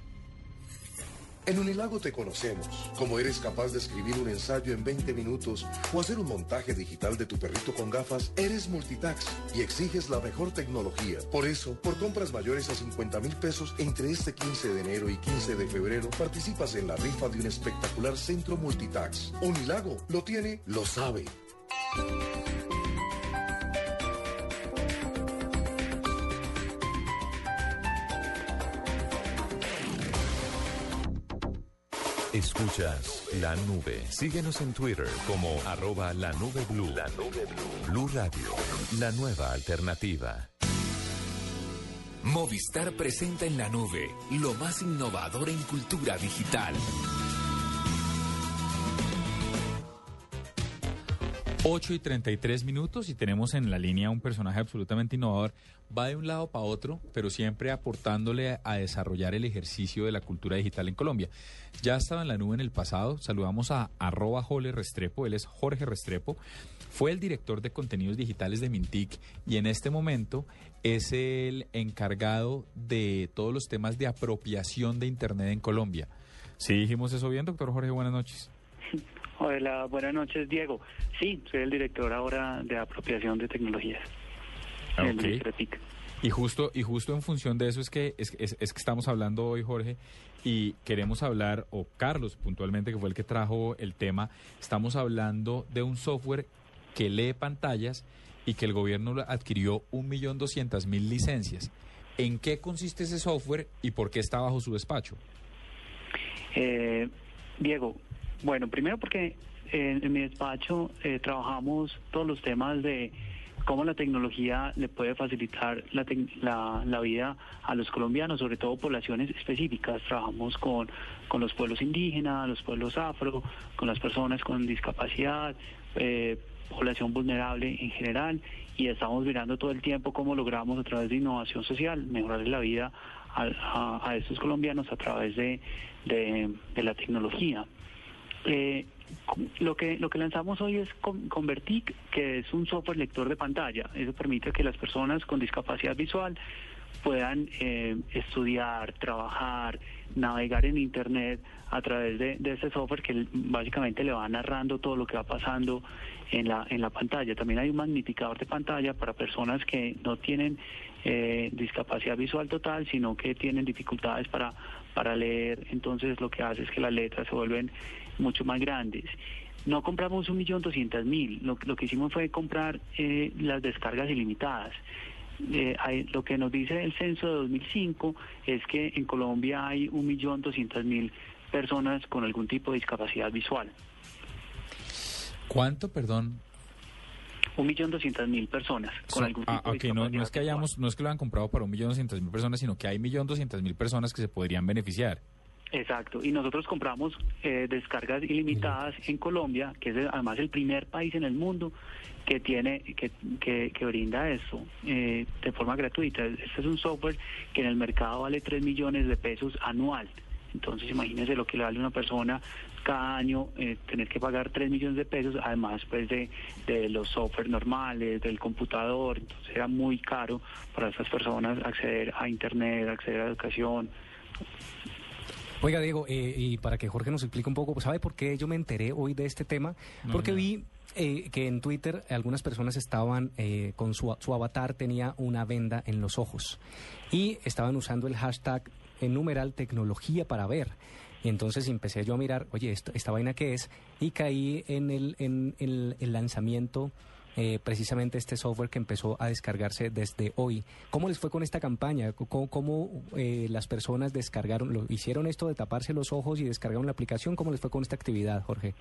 En Unilago te conocemos, como eres capaz de escribir un ensayo en 20 minutos o hacer un montaje digital de tu perrito con gafas, eres multitax y exiges la mejor tecnología. Por eso, por compras mayores a 50 mil pesos entre este 15 de enero y 15 de febrero, participas en la rifa de un espectacular centro multitax. Unilago lo tiene, lo sabe. Escuchas la nube. Síguenos en Twitter como arroba la nube blue. La nube blue. Blue Radio, la nueva alternativa. Movistar presenta en la nube lo más innovador en cultura digital. 8 y 33 minutos y tenemos en la línea un personaje absolutamente innovador. Va de un lado para otro, pero siempre aportándole a desarrollar el ejercicio de la cultura digital en Colombia. Ya estaba en la nube en el pasado. Saludamos a arroba Jole Restrepo. Él es Jorge Restrepo. Fue el director de contenidos digitales de Mintic y en este momento es el encargado de todos los temas de apropiación de Internet en Colombia. ¿Sí dijimos eso bien, doctor Jorge? Buenas noches. Hola, buenas noches, Diego. Sí, soy el director ahora de apropiación de tecnologías. Ah, en ok. Microtic. Y justo, y justo en función de eso es que, es, es- es que estamos hablando hoy, Jorge, y queremos hablar, o Carlos puntualmente, que fue el que trajo el tema, estamos hablando de un software que lee pantallas y que el gobierno adquirió 1.200.000 licencias. ¿En qué consiste ese software y por qué está bajo su despacho? Eh, Diego, bueno, primero porque eh, en mi despacho eh, trabajamos todos los temas de cómo la tecnología le puede facilitar la, la, la vida a los colombianos, sobre todo poblaciones específicas. Trabajamos con, con los pueblos indígenas, los pueblos afro, con las personas con discapacidad, eh, población vulnerable en general, y estamos mirando todo el tiempo cómo logramos a través de innovación social mejorarle la vida a, a- estos colombianos a través de- de la tecnología. Eh, lo que lo que lanzamos hoy es Con- Convertic, que es un software lector de pantalla. Eso permite que las personas con discapacidad visual puedan eh, estudiar, trabajar, navegar en Internet a través de, de este software que básicamente le va narrando todo lo que va pasando en la, en la pantalla. También hay un magnificador de pantalla para personas que no tienen eh, discapacidad visual total, sino que tienen dificultades para, para leer. Entonces lo que hace es que las letras se vuelven mucho más grandes. No compramos un millón doscientas mil, lo, que hicimos fue comprar eh, las descargas ilimitadas. Eh, lo que nos dice el censo de 2005 es que en Colombia hay un millón doscientas mil personas con algún tipo de discapacidad visual. ¿Cuánto, perdón? Un millón doscientas mil personas con algún ah, de no, no es que discapacidad hayamos, no es que lo han comprado para un millón doscientas mil personas, sino que hay millón doscientas mil personas que se podrían beneficiar. Exacto, y nosotros compramos eh, descargas ilimitadas en Colombia, que es además el primer país en el mundo que tiene que, que, que brinda esto eh, de forma gratuita. Este es un software que en el mercado vale 3 millones de pesos anual. Entonces imagínense lo que le vale a una persona cada año eh, tener que pagar 3 millones de pesos, además pues de, de los software normales, del computador. Entonces era muy caro para estas personas acceder a Internet, acceder a la educación. Oiga, Diego, eh, y para que Jorge nos explique un poco, ¿sabe por qué yo me enteré hoy de este tema? No, Porque no. vi eh, que en Twitter algunas personas estaban eh, con su, su avatar, tenía una venda en los ojos y estaban usando el hashtag en numeral tecnología para ver. Y entonces empecé yo a mirar, oye, esto- esta vaina qué es, y caí en el, en, el- el lanzamiento eh, precisamente este software que empezó a descargarse desde hoy. ¿Cómo les fue con esta campaña? ¿Cómo, cómo, eh, las personas descargaron, lo, hicieron esto de taparse los ojos y descargaron la aplicación? ¿Cómo les fue con esta actividad, Jorge?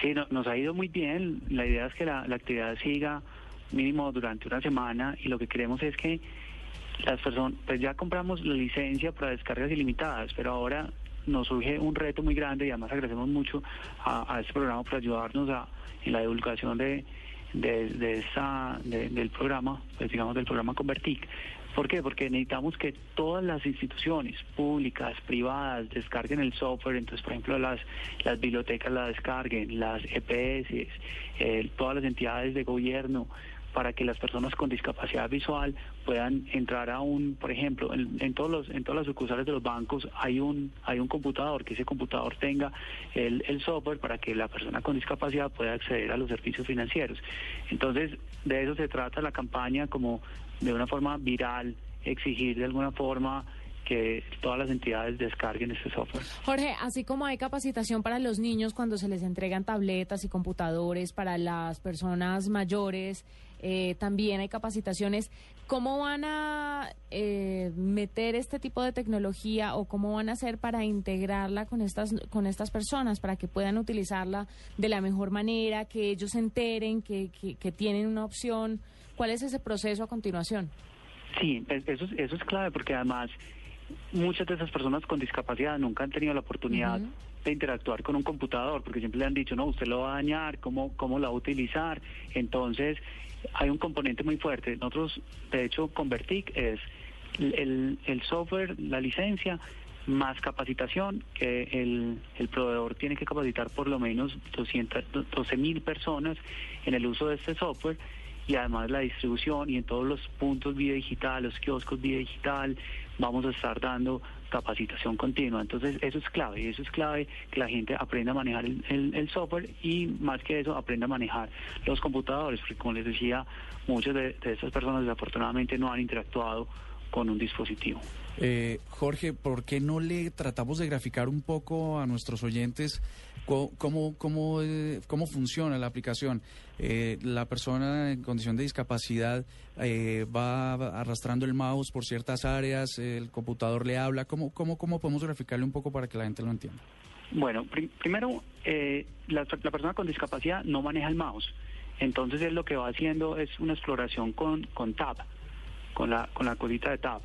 Sí, no- nos ha ido muy bien. La idea es que la, la actividad siga mínimo durante una semana y lo que queremos es que las personas, pues ya compramos la licencia para descargas ilimitadas, pero ahora nos surge un reto muy grande y además agradecemos mucho a, este programa por ayudarnos a, en la divulgación de, de, esa, de- del programa, pues digamos del programa Convertic. ¿Por qué? Porque necesitamos que todas las instituciones públicas, privadas, descarguen el software. Entonces, por ejemplo, las, las bibliotecas la descarguen, las EPS, eh, todas las entidades de gobierno, para que las personas con discapacidad visual puedan entrar a un, por ejemplo, en, en todos los, en todas las sucursales de los bancos hay un, hay un computador, que ese computador tenga el, el software para que la persona con discapacidad pueda acceder a los servicios financieros. Entonces, de eso se trata la campaña, como de una forma viral, exigir de alguna forma que todas las entidades descarguen este software. Jorge, así como hay capacitación para los niños cuando se les entregan tabletas y computadores, para las personas mayores, eh, también hay capacitaciones. ¿Cómo van a eh, meter este tipo de tecnología o cómo van a hacer para integrarla con estas, con estas personas, para que puedan utilizarla de la mejor manera, que ellos se enteren que, que, que tienen una opción? ¿Cuál es ese proceso a continuación? Sí, es- eso, es- eso es clave porque además muchas de esas personas con discapacidad nunca han tenido la oportunidad. De interactuar con un computador porque siempre le han dicho, no, usted lo va a dañar, ¿cómo, cómo lo va a utilizar? Entonces, hay un componente muy fuerte. Nosotros, de hecho, Convertic es el, el software, la licencia, más capacitación, que el, el proveedor tiene que capacitar por lo menos 200, 12 mil personas en el uso de este software y además la distribución y en todos los puntos vía digital, los kioscos vía digital, vamos a estar dando capacitación continua. Entonces eso es clave, y eso es clave que la gente aprenda a manejar el, el- el software y más que eso aprenda a manejar los computadores, porque como les decía, muchas de, de estas personas desafortunadamente no han interactuado con un dispositivo. Eh, Jorge, ¿por qué no le tratamos de graficar un poco a nuestros oyentes cómo, eh, cómo funciona la aplicación? Eh, la persona en condición de discapacidad eh, va arrastrando el mouse por ciertas áreas, el computador le habla. ¿Cómo, cómo, ¿Cómo podemos graficarle un poco para que la gente lo entienda? Bueno, pri- primero, eh, la, la persona con discapacidad no maneja el mouse. Entonces él lo que va haciendo es una exploración con, con Tab, con la, con la cosita de Tab.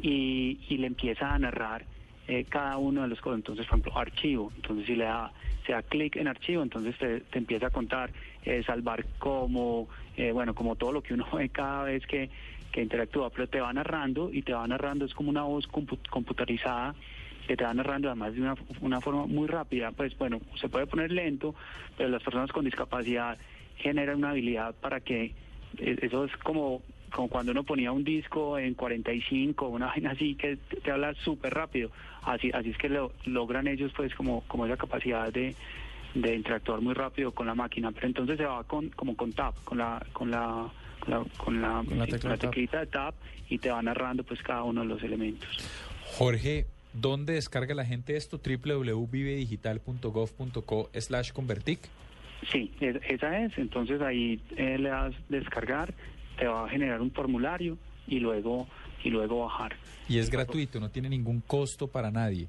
Y, y le empieza a narrar eh, cada uno de los cosas. Entonces, por ejemplo, archivo. Entonces, si le da, se da clic en archivo, entonces te, te empieza a contar eh, salvar como, eh, bueno, como todo lo que uno ve cada vez que, que interactúa. Pero te va narrando y te va narrando, es como una voz compu- computarizada que te va narrando además de una, una forma muy rápida. Pues bueno, se puede poner lento, pero las personas con discapacidad generan una habilidad para que eh, eso es como como cuando uno ponía un disco en 45, una vaina así que te, habla súper rápido. Así, así es que lo, logran ellos pues como, como esa capacidad de, de interactuar muy rápido con la máquina. Pero entonces se va con, como con tap, con la, con la, con la, con la, Con la tecla con la tap. teclita de tap y te va narrando pues cada uno de los elementos. Jorge, ¿dónde descarga la gente esto? www.vivedigital.gov.co slash convertic. Sí, es- esa es. Entonces ahí eh, le das descargar, te va a generar un formulario y luego y luego bajar. Y es gratuito, no tiene ningún costo para nadie.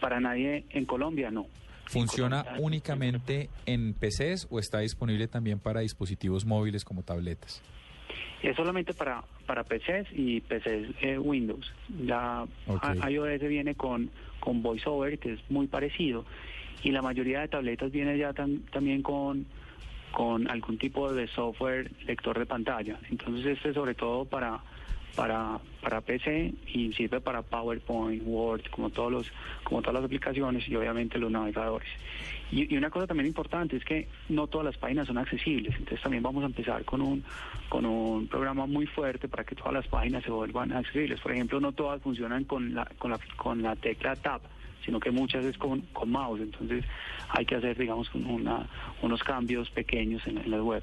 Para nadie en Colombia no. ¿Funciona únicamente en PCs o está disponible también para dispositivos móviles como tabletas? Es solamente para para PCs y PCs eh, Windows. Ya Ok. a- iOS viene con con VoiceOver que es muy parecido y la mayoría de tabletas viene ya tam- también con con algún tipo de software lector de pantalla. Entonces este es sobre todo para para para PC y sirve para PowerPoint, Word, como todos los como todas las aplicaciones y obviamente los navegadores. Y, y una cosa también importante es que no todas las páginas son accesibles, entonces también vamos a empezar con un con un programa muy fuerte para que todas las páginas se vuelvan accesibles. Por ejemplo, no todas funcionan con la con la con la tecla Tab, sino que muchas es con, con mouse, entonces hay que hacer digamos una, unos cambios pequeños en, en la web.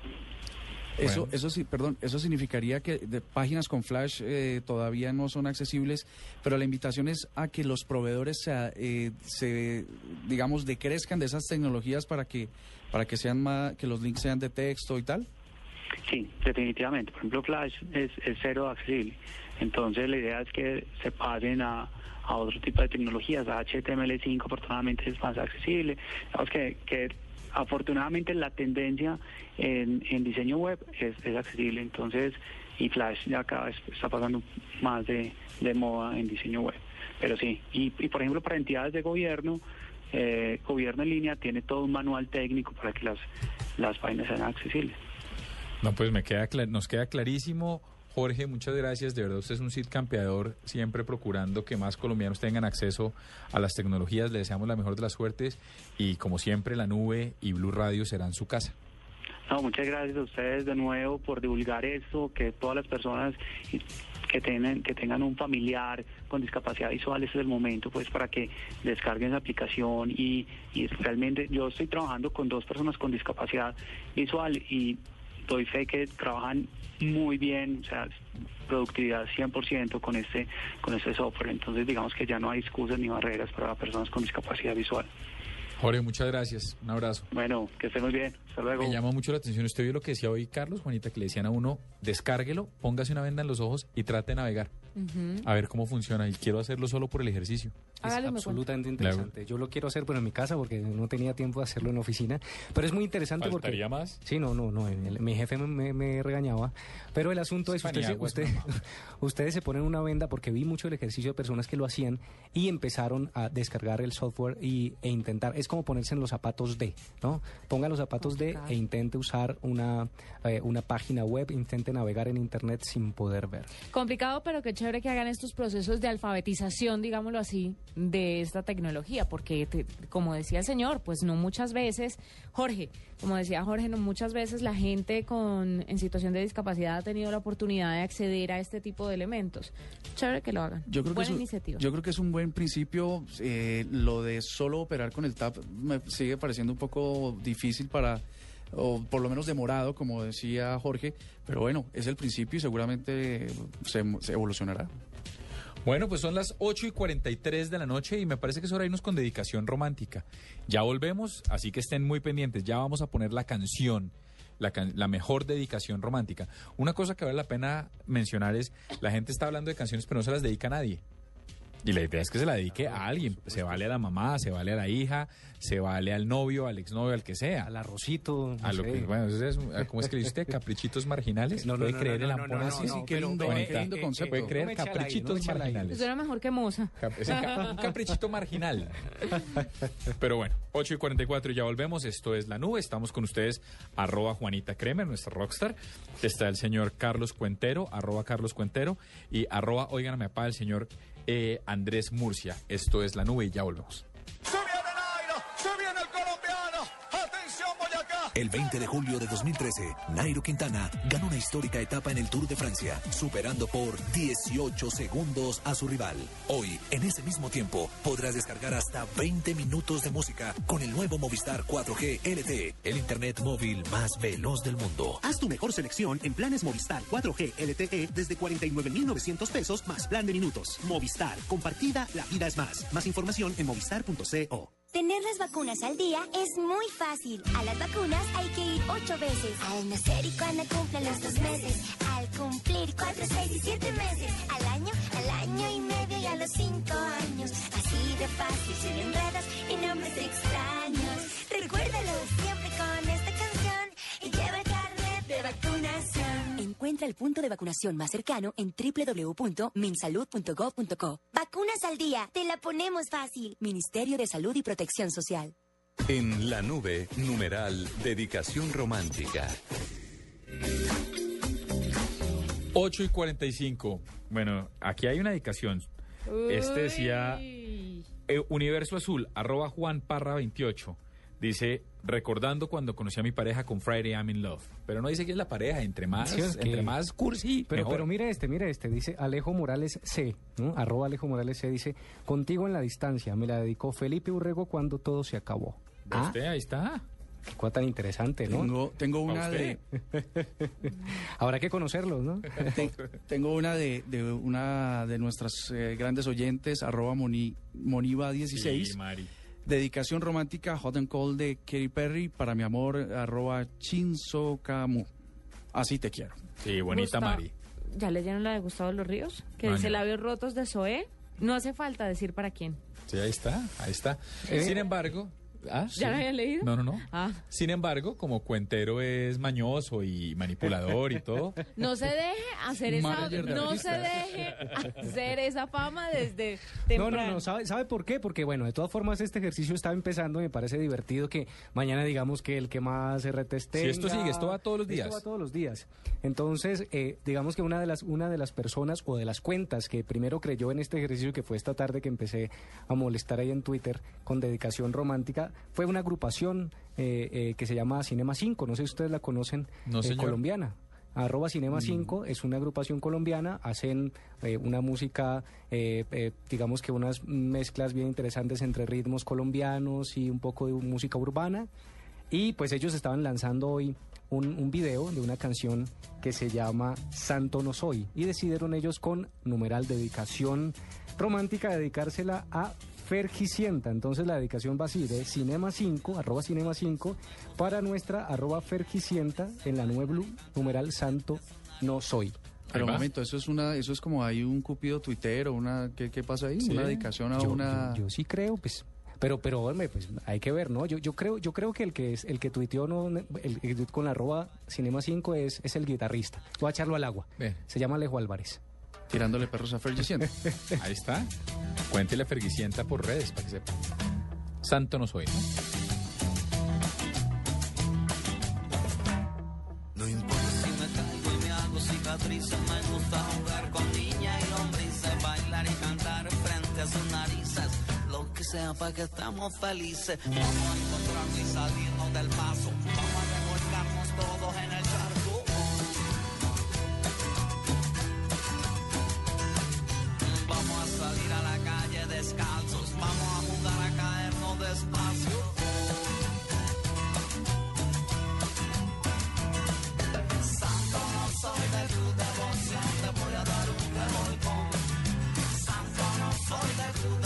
Eso, eso sí, perdón, eso significaría que de páginas con Flash eh, todavía no son accesibles, pero la invitación es a que los proveedores se, eh, se, digamos, decrezcan de esas tecnologías para que, para que sean más, que los links sean de texto y tal. Sí, definitivamente. Por ejemplo, Flash es, es cero accesible. Entonces, la idea es que se pasen a, a otro tipo de tecnologías. HTML5, afortunadamente, es más accesible. Digamos que, que afortunadamente la tendencia en, en diseño web es, es accesible. Entonces, y Flash ya cada vez está pasando más de, de moda en diseño web. Pero sí, y, y por ejemplo, para entidades de gobierno, eh, gobierno en línea tiene todo un manual técnico para que las, las páginas sean accesibles. No, pues me queda nos queda clarísimo. Jorge, muchas gracias. De verdad, usted es un SID campeador, siempre procurando que más colombianos tengan acceso a las tecnologías. Le deseamos la mejor de las suertes y, como siempre, la nube y Blue Radio serán su casa. No, muchas gracias a ustedes de nuevo por divulgar esto, que todas las personas que tengan, que tengan un familiar con discapacidad visual, ese es el momento pues para que descarguen esa aplicación y, y realmente yo estoy trabajando con dos personas con discapacidad visual y doy fe que trabajan muy bien, o sea, productividad 100% con este, con este software, entonces digamos que ya no hay excusas ni barreras para personas con discapacidad visual. Jorge, muchas gracias. Un abrazo. Bueno, que estén muy bien, hasta luego. Me llama mucho la atención. Usted vio lo que decía hoy Carlos, Juanita, que le decían a uno, descárguelo, póngase una venda en los ojos y trate de navegar. A ver cómo funciona. Y quiero hacerlo solo por el ejercicio. Es Hágalo absolutamente interesante. Yo lo quiero hacer, pero en mi casa porque no tenía tiempo de hacerlo en oficina. Pero es muy interesante ¿Faltaría porque... más? Sí, no, no, no. el- mi jefe me, regañaba. Pero el asunto es, usted, usted- ustedes se ponen una venda porque vi mucho el ejercicio de personas que lo hacían y empezaron a descargar el software y, e intentar. Es como ponerse en los zapatos de, ¿no? Ponga los zapatos de e intente usar una, eh, una página web, intente navegar en internet sin poder ver. Complicado, pero qué chévere que hagan estos procesos de alfabetización, digámoslo así, de esta tecnología, porque te- como decía el señor, pues no muchas veces, Jorge, como decía Jorge, no muchas veces la gente con en situación de discapacidad ha tenido la oportunidad de acceder a este tipo de elementos. Chévere que lo hagan. Yo creo, que Buena es, un- iniciativa. yo creo que es un buen principio. eh, lo de solo operar con el TAP me sigue pareciendo un poco difícil para, o por lo menos demorado, como decía Jorge. Pero bueno, es el principio y seguramente se, se evolucionará. Bueno, pues son las 8 y 43 de la noche y me parece que es hora de irnos con dedicación romántica. Ya volvemos, así que estén muy pendientes. Ya vamos a poner la canción, la, can- la mejor dedicación romántica. Una cosa que vale la pena mencionar es, la gente está hablando de canciones pero no se las dedica a nadie. Y la idea es que se la dedique a alguien. Se vale a la mamá, se vale a la hija, se vale al novio, al exnovio, al que sea. Al arrocito. A lo que, bueno, eso es, ¿cómo es que le dice usted? ¿Caprichitos marginales? No, no, ¿Puede no, creer no, el no, así? no, no, qué lindo, eh, qué eh, lindo eh, concepto. ¿Puede creer caprichitos marginales? Eso era mejor que Moza. Cap- es un, ca- un caprichito marginal. Pero bueno, 8 y 44 y ya volvemos. Esto es La Nube. Estamos con ustedes, arroba Juanita Kremer, nuestra rockstar. Está el señor Carlos Cuentero, arroba Carlos Cuentero. Y arroba, oigan, me apaga el señor eh, Andrés Murcia. Esto es La Nube y ya volvemos. El colombiano. Atención, Boyacá. El 20 de julio de 2013, Nairo Quintana ganó una histórica etapa en el Tour de Francia, superando por 18 segundos a su rival. Hoy, en ese mismo tiempo, podrás descargar hasta 20 minutos de música con el nuevo Movistar 4G LTE, el Internet móvil más veloz del mundo. Haz tu mejor selección en planes Movistar 4G LTE desde 49,900 pesos más plan de minutos. Movistar, compartida, la vida es más. Más información en movistar.co. Tener las vacunas al día es muy fácil. A las vacunas hay que ir ocho veces. Al nacer y cuando cumplen los dos meses. Al cumplir cuatro, seis y siete meses. Al año, al año y medio y a los cinco años. Así de fácil, sin enredos y nombres extraños. Recuérdalo siempre con esta canción y lleva vacunación. Encuentra el punto de vacunación más cercano en www.minsalud.gov.co. Vacunas al día, te la ponemos fácil. Ministerio de Salud y Protección Social. En la nube, numeral, dedicación romántica. 8 y 45. Bueno, aquí hay una dedicación. Este decía eh, Universo Azul, arroba Juan Parra 28. Dice, recordando cuando conocí a mi pareja con Friday I'm in Love. Pero no dice quién es la pareja, entre más, Sí, es que- entre más cursi, Pero, mejor. pero mire este, mire este, dice Alejo Morales C, ¿no? Arroba Alejo Morales C, dice, contigo en la distancia, me la dedicó Felipe Urrego cuando todo se acabó. ¿Ve usted? ahí está. Qué cosa tan interesante, ¿no? Tengo, tengo una ¿A de... Habrá que conocerlos, ¿no? Ten- tengo una de, de una de nuestras eh, grandes oyentes, arroba Moni, Moniva16. Sí, Mari. Dedicación romántica, Hot and Cold de Katy Perry, para mi amor, arroba Chinsokamu. Así te quiero. Sí, bonita Gustavo- Mari. ¿Ya leyeron la de Gustavo los Ríos? Que No, dice labios rotos de Zoé. No hace falta decir para quién. Sí, ahí está, ahí está. Eh. Sin embargo... ¿ah, ¿Ya lo habían leído? No, no, no. Ah. Sin embargo, como cuentero es mañoso y manipulador y todo, No se deje hacer esa, no se deje hacer esa fama desde No, temprano. no, no, ¿sabe, ¿sabe por qué? Porque, bueno, de todas formas, este ejercicio está empezando, me parece divertido que mañana digamos que el que más RTs Si esto tenga- sigue, esto va todos los días. Esto va todos los días. Entonces, eh, digamos que una de, las, una de las personas o de las cuentas que primero creyó en este ejercicio, que fue esta tarde que empecé a molestar ahí en Twitter con dedicación romántica, fue una agrupación eh, eh, que se llama Cinema 5, no sé si ustedes la conocen, No, eh, colombiana. Arroba Cinema 5 es una agrupación colombiana, hacen una música, digamos que unas mezclas bien interesantes entre ritmos colombianos y un poco de música urbana. Y pues ellos estaban lanzando hoy un, un video de una canción que se llama Santo no soy. Y decidieron ellos con numeral dedicación romántica dedicársela a Fergicienta. Entonces la dedicación va así de Cinema 5, arroba Cinema 5, para nuestra arroba Fergicienta en la nube blue, numeral Santo no soy. Pero un momento, eso es una, eso es como hay un cupido tuitero, una, ¿qué, qué pasa ahí? Sí. Una dedicación a Yo- una... Yo, yo sí creo, pues. Pero, pero, hombre, pues hay que ver, ¿no? Yo, yo creo, yo creo que el que es, el que tuiteó no, el, el con la arroba Cinema 5 es, es el guitarrista. Voy a echarlo al agua. Bien. Se llama Alejo Álvarez. Tirándole perros a Fergie Sienta. ahí está. Cuéntele a Ferguicienta por redes para que sepa. Santo no soy, ¿no? No importa si me caigo y me hago cicatrices, me gusta jugar con niñas y lombrices, bailar y cantar frente a sus narices. Lo que sea para que estemos felices. Vamos a encontrarnos y salirnos del paso. Vamos a revolcarnos todos en el salir a la calle descalzos. Vamos a jugar a caernos despacio. Santo no soy de tu devoción, te voy a dar un revolcón. Santo no soy de tu devoción,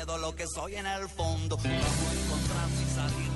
No miedo lo que soy en el fondo. Vamos a encontrarnos y salirnos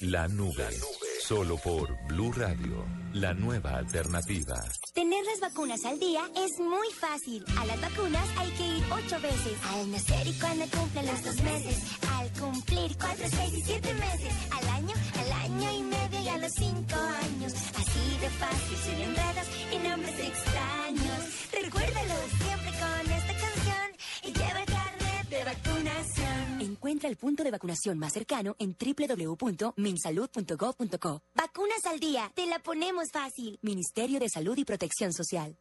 La Nube. Solo por Blue Radio, la nueva alternativa. Tener las vacunas al día es muy fácil. A las vacunas hay que ir ocho veces. Al nacer y cuando cumplen los dos meses. Al cumplir cuatro, seis y siete meses. Al año, al año y medio y a los cinco años. Así de fácil, sin enredos y nombres extraños. Recuérdalo siempre con Encuentra el punto de vacunación más cercano en www.minsalud.gov.co. Vacunas al día, te la ponemos fácil. Ministerio de Salud y Protección Social.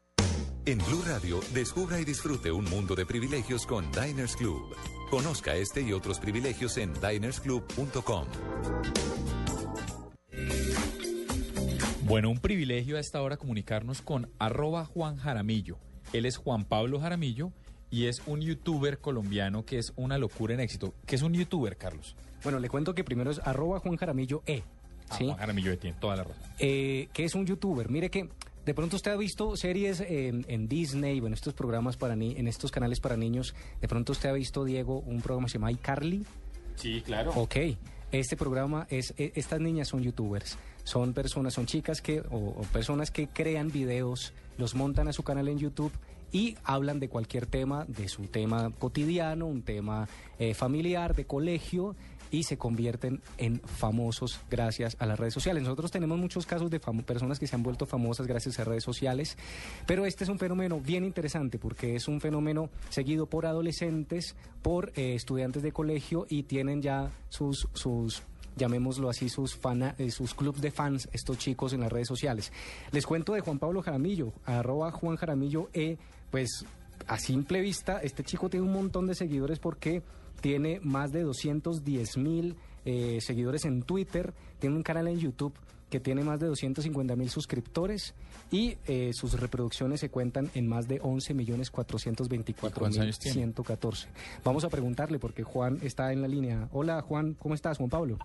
En Blue Radio, descubra y disfrute un mundo de privilegios con Diners Club. Conozca este y otros privilegios en dinersclub.com. Bueno, un privilegio a esta hora comunicarnos con arroba Juan Jaramillo. Él es Juan Pablo Jaramillo y es un youtuber colombiano que es una locura en éxito. ¿Qué es un youtuber, Carlos? Bueno, le cuento que primero es arroba Juan Jaramillo E. Ah, ¿sí? Juan Jaramillo tiene toda la razón. Eh, que es un youtuber. Mire que de pronto usted ha visto series en, en Disney, bueno, estos programas para ni en estos canales para niños. De pronto usted ha visto, Diego, un programa que se llama iCarly. Sí, claro. Ok. Este programa es, e- estas niñas son youtubers, son personas, son chicas que, o, o personas que crean videos, los montan a su canal en YouTube y hablan de cualquier tema, de su tema cotidiano, un tema eh, familiar, de colegio, y se convierten en famosos gracias a las redes sociales. Nosotros tenemos muchos casos de personas que se han vuelto famosas gracias a redes sociales, pero este es un fenómeno bien interesante porque es un fenómeno seguido por adolescentes, por eh, estudiantes de colegio y tienen ya sus, sus llamémoslo así, sus, fana, eh, sus clubs de fans, estos chicos en las redes sociales. Les cuento de Juan Pablo Jaramillo, arroba Juan Jaramillo E, pues a simple vista, este chico tiene un montón de seguidores porque tiene más de 210 mil eh, seguidores en Twitter, tiene un canal en YouTube que tiene más de 250 mil suscriptores y eh, sus reproducciones se cuentan en más de 11 millones 424 ¿Cuántos mil años tiene? 114. Vamos a preguntarle porque Juan está en la línea. Hola Juan, ¿cómo estás Juan Pablo?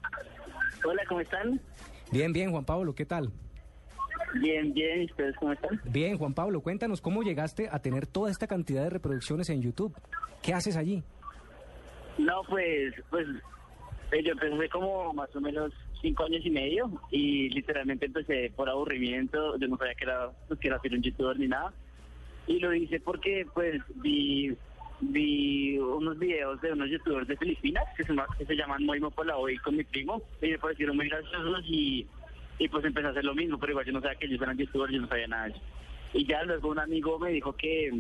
Hola, ¿cómo están? Bien, bien Juan Pablo, ¿qué tal? Bien, bien, ¿y ustedes cómo están? Bien Juan Pablo, cuéntanos cómo llegaste a tener toda esta cantidad de reproducciones en YouTube. ¿Qué haces allí? No, pues, pues, eh, yo empecé como más o menos cinco años y medio y literalmente empecé por aburrimiento, yo no sabía que era, pues, que era ser un youtuber ni nada. Y lo hice porque, pues, vi, vi unos videos de unos youtubers de Filipinas que se, que se llaman Moimo Polaoy con mi primo y me parecieron muy graciosos y, y pues empecé a hacer lo mismo, pero igual yo no sabía que ellos eran youtubers, yo no sabía nada de eso. Y ya luego un amigo me dijo que,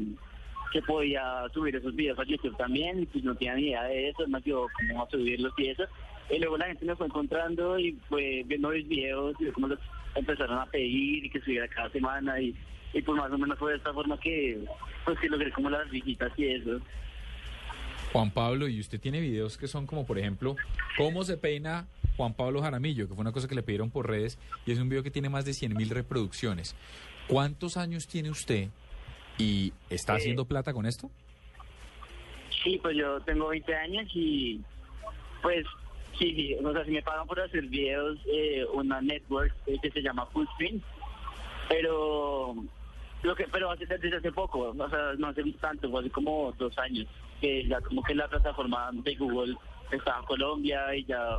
que podía subir esos videos a YouTube también, y pues no tenía ni idea de eso, me ayudó como a subirlos y eso. Y luego la gente me fue encontrando y fue viendo mis videos y como los empezaron a pedir y que subiera cada semana y, y pues más o menos fue de esta forma que pues que logré como las visitas y eso. Juan Pablo, y usted tiene videos que son como, por ejemplo, cómo se peina Juan Pablo Jaramillo, que fue una cosa que le pidieron por redes, y es un video que tiene más de 100 mil reproducciones. ¿Cuántos años tiene usted y está Eh, haciendo plata con esto? Sí, pues yo tengo 20 años y pues sí, sí, o sea, si me pagan por hacer videos, eh, una network eh, que se llama Fullscreen, pero lo que pero hace, desde hace poco, o sea, no hace tanto, fue hace como dos años, que ya como que la plataforma de Google estaba en Colombia y ya,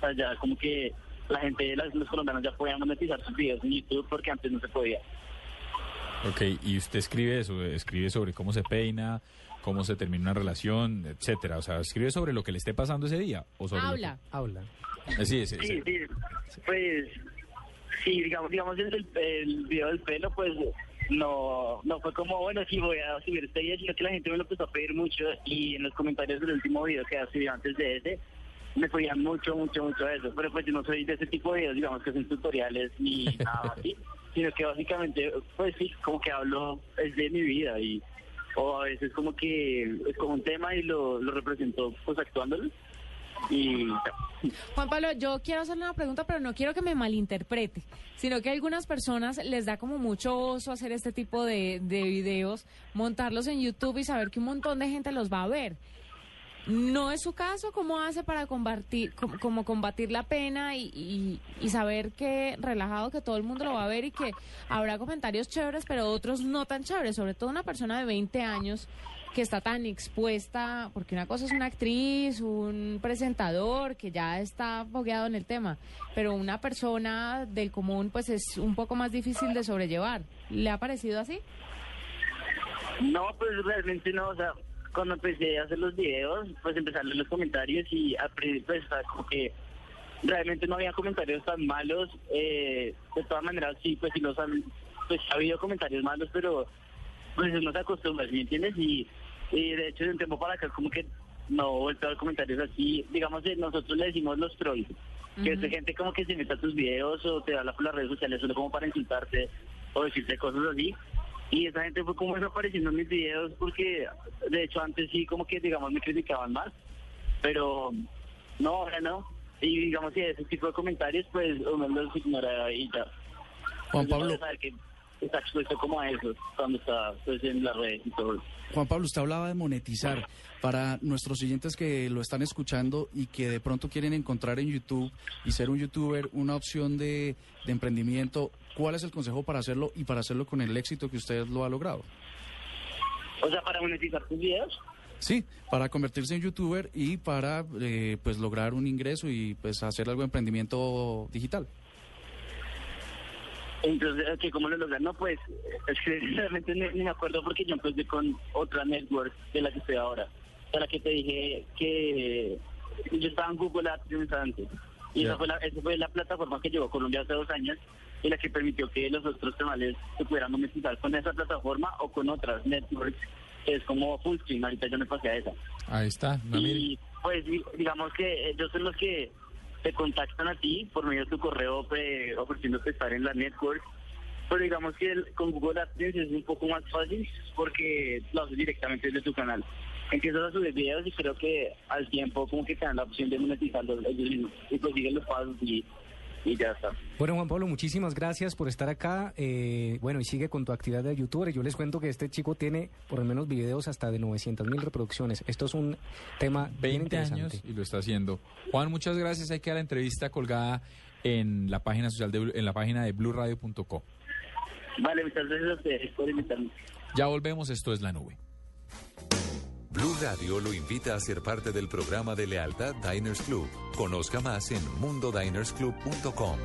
sea, ya como que la gente, las- los colombianos ya podían monetizar sus videos en YouTube porque antes no se podía. Ok, y usted escribe eso, escribe sobre cómo se peina, cómo se termina una relación, etcétera. O sea, escribe sobre lo que le esté pasando ese día. O sobre lo que- Habla. Habla. Eh, Sí, sí, sí. Sí, sí, pues sí, digamos, digamos el, el video del pelo, pues no no fue como, bueno, sí voy a subir este video, sino que la gente me lo empezó a pedir mucho y en los comentarios del último video que subí antes de ese, me pedían mucho, mucho, mucho de eso, pero pues yo no soy de ese tipo de videos, digamos que son tutoriales ni nada así, sino que básicamente, pues sí, como que hablo es de mi vida y o a veces como que es como un tema y lo, lo represento pues actuándolo y. Juan Pablo, yo quiero hacerle una pregunta, pero no quiero que me malinterprete, sino que a algunas personas les da como mucho oso hacer este tipo de, de videos, montarlos en YouTube y saber que un montón de gente los va a ver. ¿No es su caso? ¿Cómo hace para combatir, com- como combatir la pena y, y- y saber que relajado que todo el mundo lo va a ver y que habrá comentarios chéveres, pero otros no tan chéveres? Sobre todo una persona de 20 años que está tan expuesta, porque una cosa es una actriz, un presentador que ya está fogueado en el tema, pero una persona del común pues es un poco más difícil de sobrellevar. ¿Le ha parecido así? No, pues realmente no, o sea, cuando empecé a hacer los videos, pues leer los comentarios y al pri- pues como que realmente no había comentarios tan malos, eh, de todas maneras sí, pues sí los han, pues ha habido comentarios malos, pero pues no se acostumbra, ¿sí ¿me entiendes? Y, y de hecho de un tiempo para acá como que no vuelto a ver comentarios así, digamos, eh, nosotros le decimos los trolls, que es gente como que se mete a tus videos o te habla por las redes sociales solo como para insultarte o decirte cosas así. Y esa gente fue como desapareciendo en mis videos porque de hecho antes sí como que digamos me criticaban más, pero no, ahora no. Y digamos que ese tipo de comentarios pues uno los ignora y ya. Juan Pablo. que está expuesto como a eso cuando está pues en las redes y todo. Juan Pablo, usted hablaba de monetizar. Para nuestros oyentes que lo están escuchando y que de pronto quieren encontrar en YouTube y ser un youtuber una opción de, de emprendimiento, ¿cuál es el consejo para hacerlo y para hacerlo con el éxito que usted lo ha logrado? O sea, para monetizar tus videos. Sí, para convertirse en youtuber y para eh, pues lograr un ingreso y pues hacer algo de emprendimiento digital. Entonces, ¿qué, ¿cómo lo logran? No, pues, es que realmente ni, me acuerdo porque yo empecé con otra network de la que estoy ahora. De la que te dije que yo estaba en Google Ads antes. Y Ya. esa, fue la, esa fue la plataforma que llegó a Colombia hace dos años y la que permitió que los otros canales se pudieran monetizar con esa plataforma o con otras networks, que es como Fullstream. Ahorita yo me pasé a esa. Ahí está. Y pues di- digamos que ellos son los que te contactan a ti por medio de tu correo pues, ofreciéndote estar en la network. Pero digamos que el- con Google AdSense es un poco más fácil porque lo haces directamente desde tu canal. Empiezas a subir videos y creo que al tiempo como que te dan la opción de monetizarlos ellos mismos. Y pues siguen los pasos y, y ya está. Bueno, Juan Pablo, muchísimas gracias por estar acá. Eh, bueno, y sigue con tu actividad de youtuber. Yo les cuento que este chico tiene por lo menos videos hasta de 900 mil reproducciones. Esto es un tema bien 20 interesante. años y lo está haciendo. Juan, muchas gracias. Hay que dar la entrevista colgada en la página social de en la página de blueradio.co. Vale, muchas gracias por invitarme. Ya volvemos, esto es la nube. Blue Radio lo invita a ser parte del programa de lealtad Diners Club. Conozca más en mundodinersclub.com.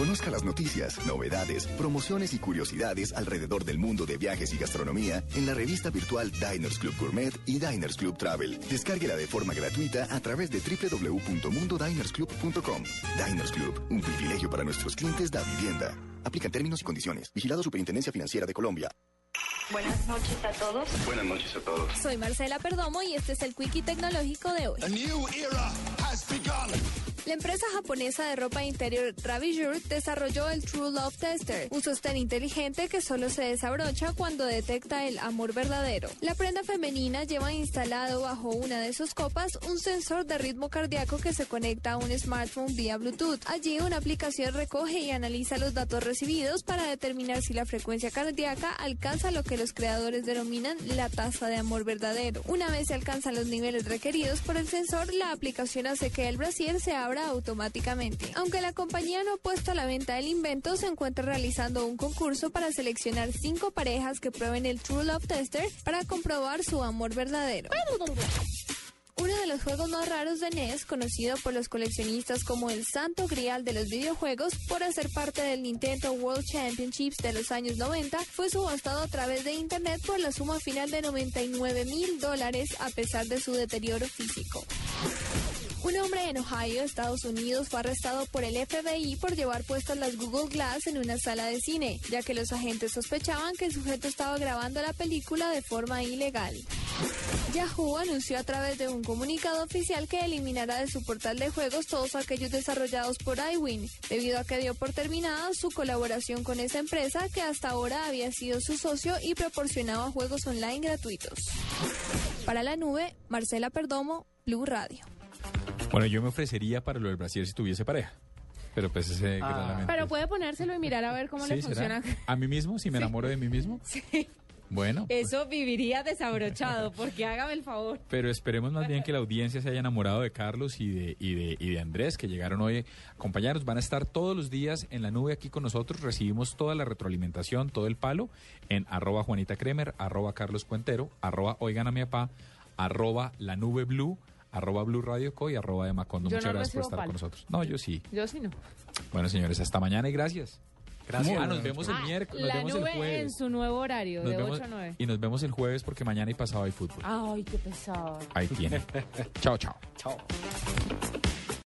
Conozca las noticias, novedades, promociones y curiosidades alrededor del mundo de viajes y gastronomía en la revista virtual Diners Club Gourmet y Diners Club Travel. Descárguela de forma gratuita a través de www.mundodinersclub.com. Diners Club, un privilegio para nuestros clientes da vivienda. Aplican términos y condiciones. Vigilado Superintendencia Financiera de Colombia. Buenas noches a todos. Buenas noches a todos. Soy Marcela Perdomo y este es el Quickie Tecnológico de hoy. La empresa japonesa de ropa interior Ravissure desarrolló el True Love Tester, un sostén inteligente que solo se desabrocha cuando detecta el amor verdadero. La prenda femenina lleva instalado bajo una de sus copas un sensor de ritmo cardíaco que se conecta a un smartphone vía Bluetooth. Allí una aplicación recoge y analiza los datos recibidos para determinar si la frecuencia cardíaca alcanza lo que los creadores denominan la tasa de amor verdadero. Una vez se alcanzan los niveles requeridos por el sensor, la aplicación hace que el brasier se abra automáticamente. Aunque la compañía no ha puesto a la venta el invento, se encuentra realizando un concurso para seleccionar cinco parejas que prueben el True Love Tester para comprobar su amor verdadero. Uno de los juegos más raros de NES, conocido por los coleccionistas como el santo grial de los videojuegos por hacer parte del Nintendo World Championships de los años 90, fue subastado a través de Internet por la suma final de 99 mil dólares a pesar de su deterioro físico. Un hombre en Ohio, Estados Unidos, fue arrestado por el FBI por llevar puestas las Google Glass en una sala de cine, ya que los agentes sospechaban que el sujeto estaba grabando la película de forma ilegal. Yahoo anunció a través de un comunicado oficial que eliminará de su portal de juegos todos aquellos desarrollados por iWin, debido a que dio por terminada su colaboración con esa empresa que hasta ahora había sido su socio y proporcionaba juegos online gratuitos. Para la nube, Marcela Perdomo, Blue Radio. Bueno, yo me ofrecería para lo del brasier si tuviese pareja. Pero pues ese claramente- Pero puede ponérselo y mirar a ver cómo Sí, le ¿será? funciona. ¿A mí mismo? ¿Si me enamoro de mí mismo? Sí. Bueno, Eso viviría desabrochado, porque hágame el favor. pero esperemos más bien que la audiencia se haya enamorado de Carlos y de, y de, y de Andrés, que llegaron hoy a acompañarnos. Van a estar todos los días en la nube aquí con nosotros. Recibimos toda la retroalimentación, todo el palo en arroba Juanita Kremer, arroba Carlos Cuentero, arroba Oigan a mi papá, arroba la nube blue, arroba Blue Radio Co y arroba de Macondo. Yo Muchas no gracias por estar palo. con nosotros. No, yo sí. Yo sí no. Bueno, señores, hasta mañana y gracias. Gracias. Ah, nos vemos el Ah, miércoles, nos la vemos el nube en jueves. su nuevo horario, Nos de vemos- 8 a 9. y nos vemos el jueves porque mañana y pasado hay fútbol. Ay, qué pesado. Ahí tiene. chao, chao. Chao.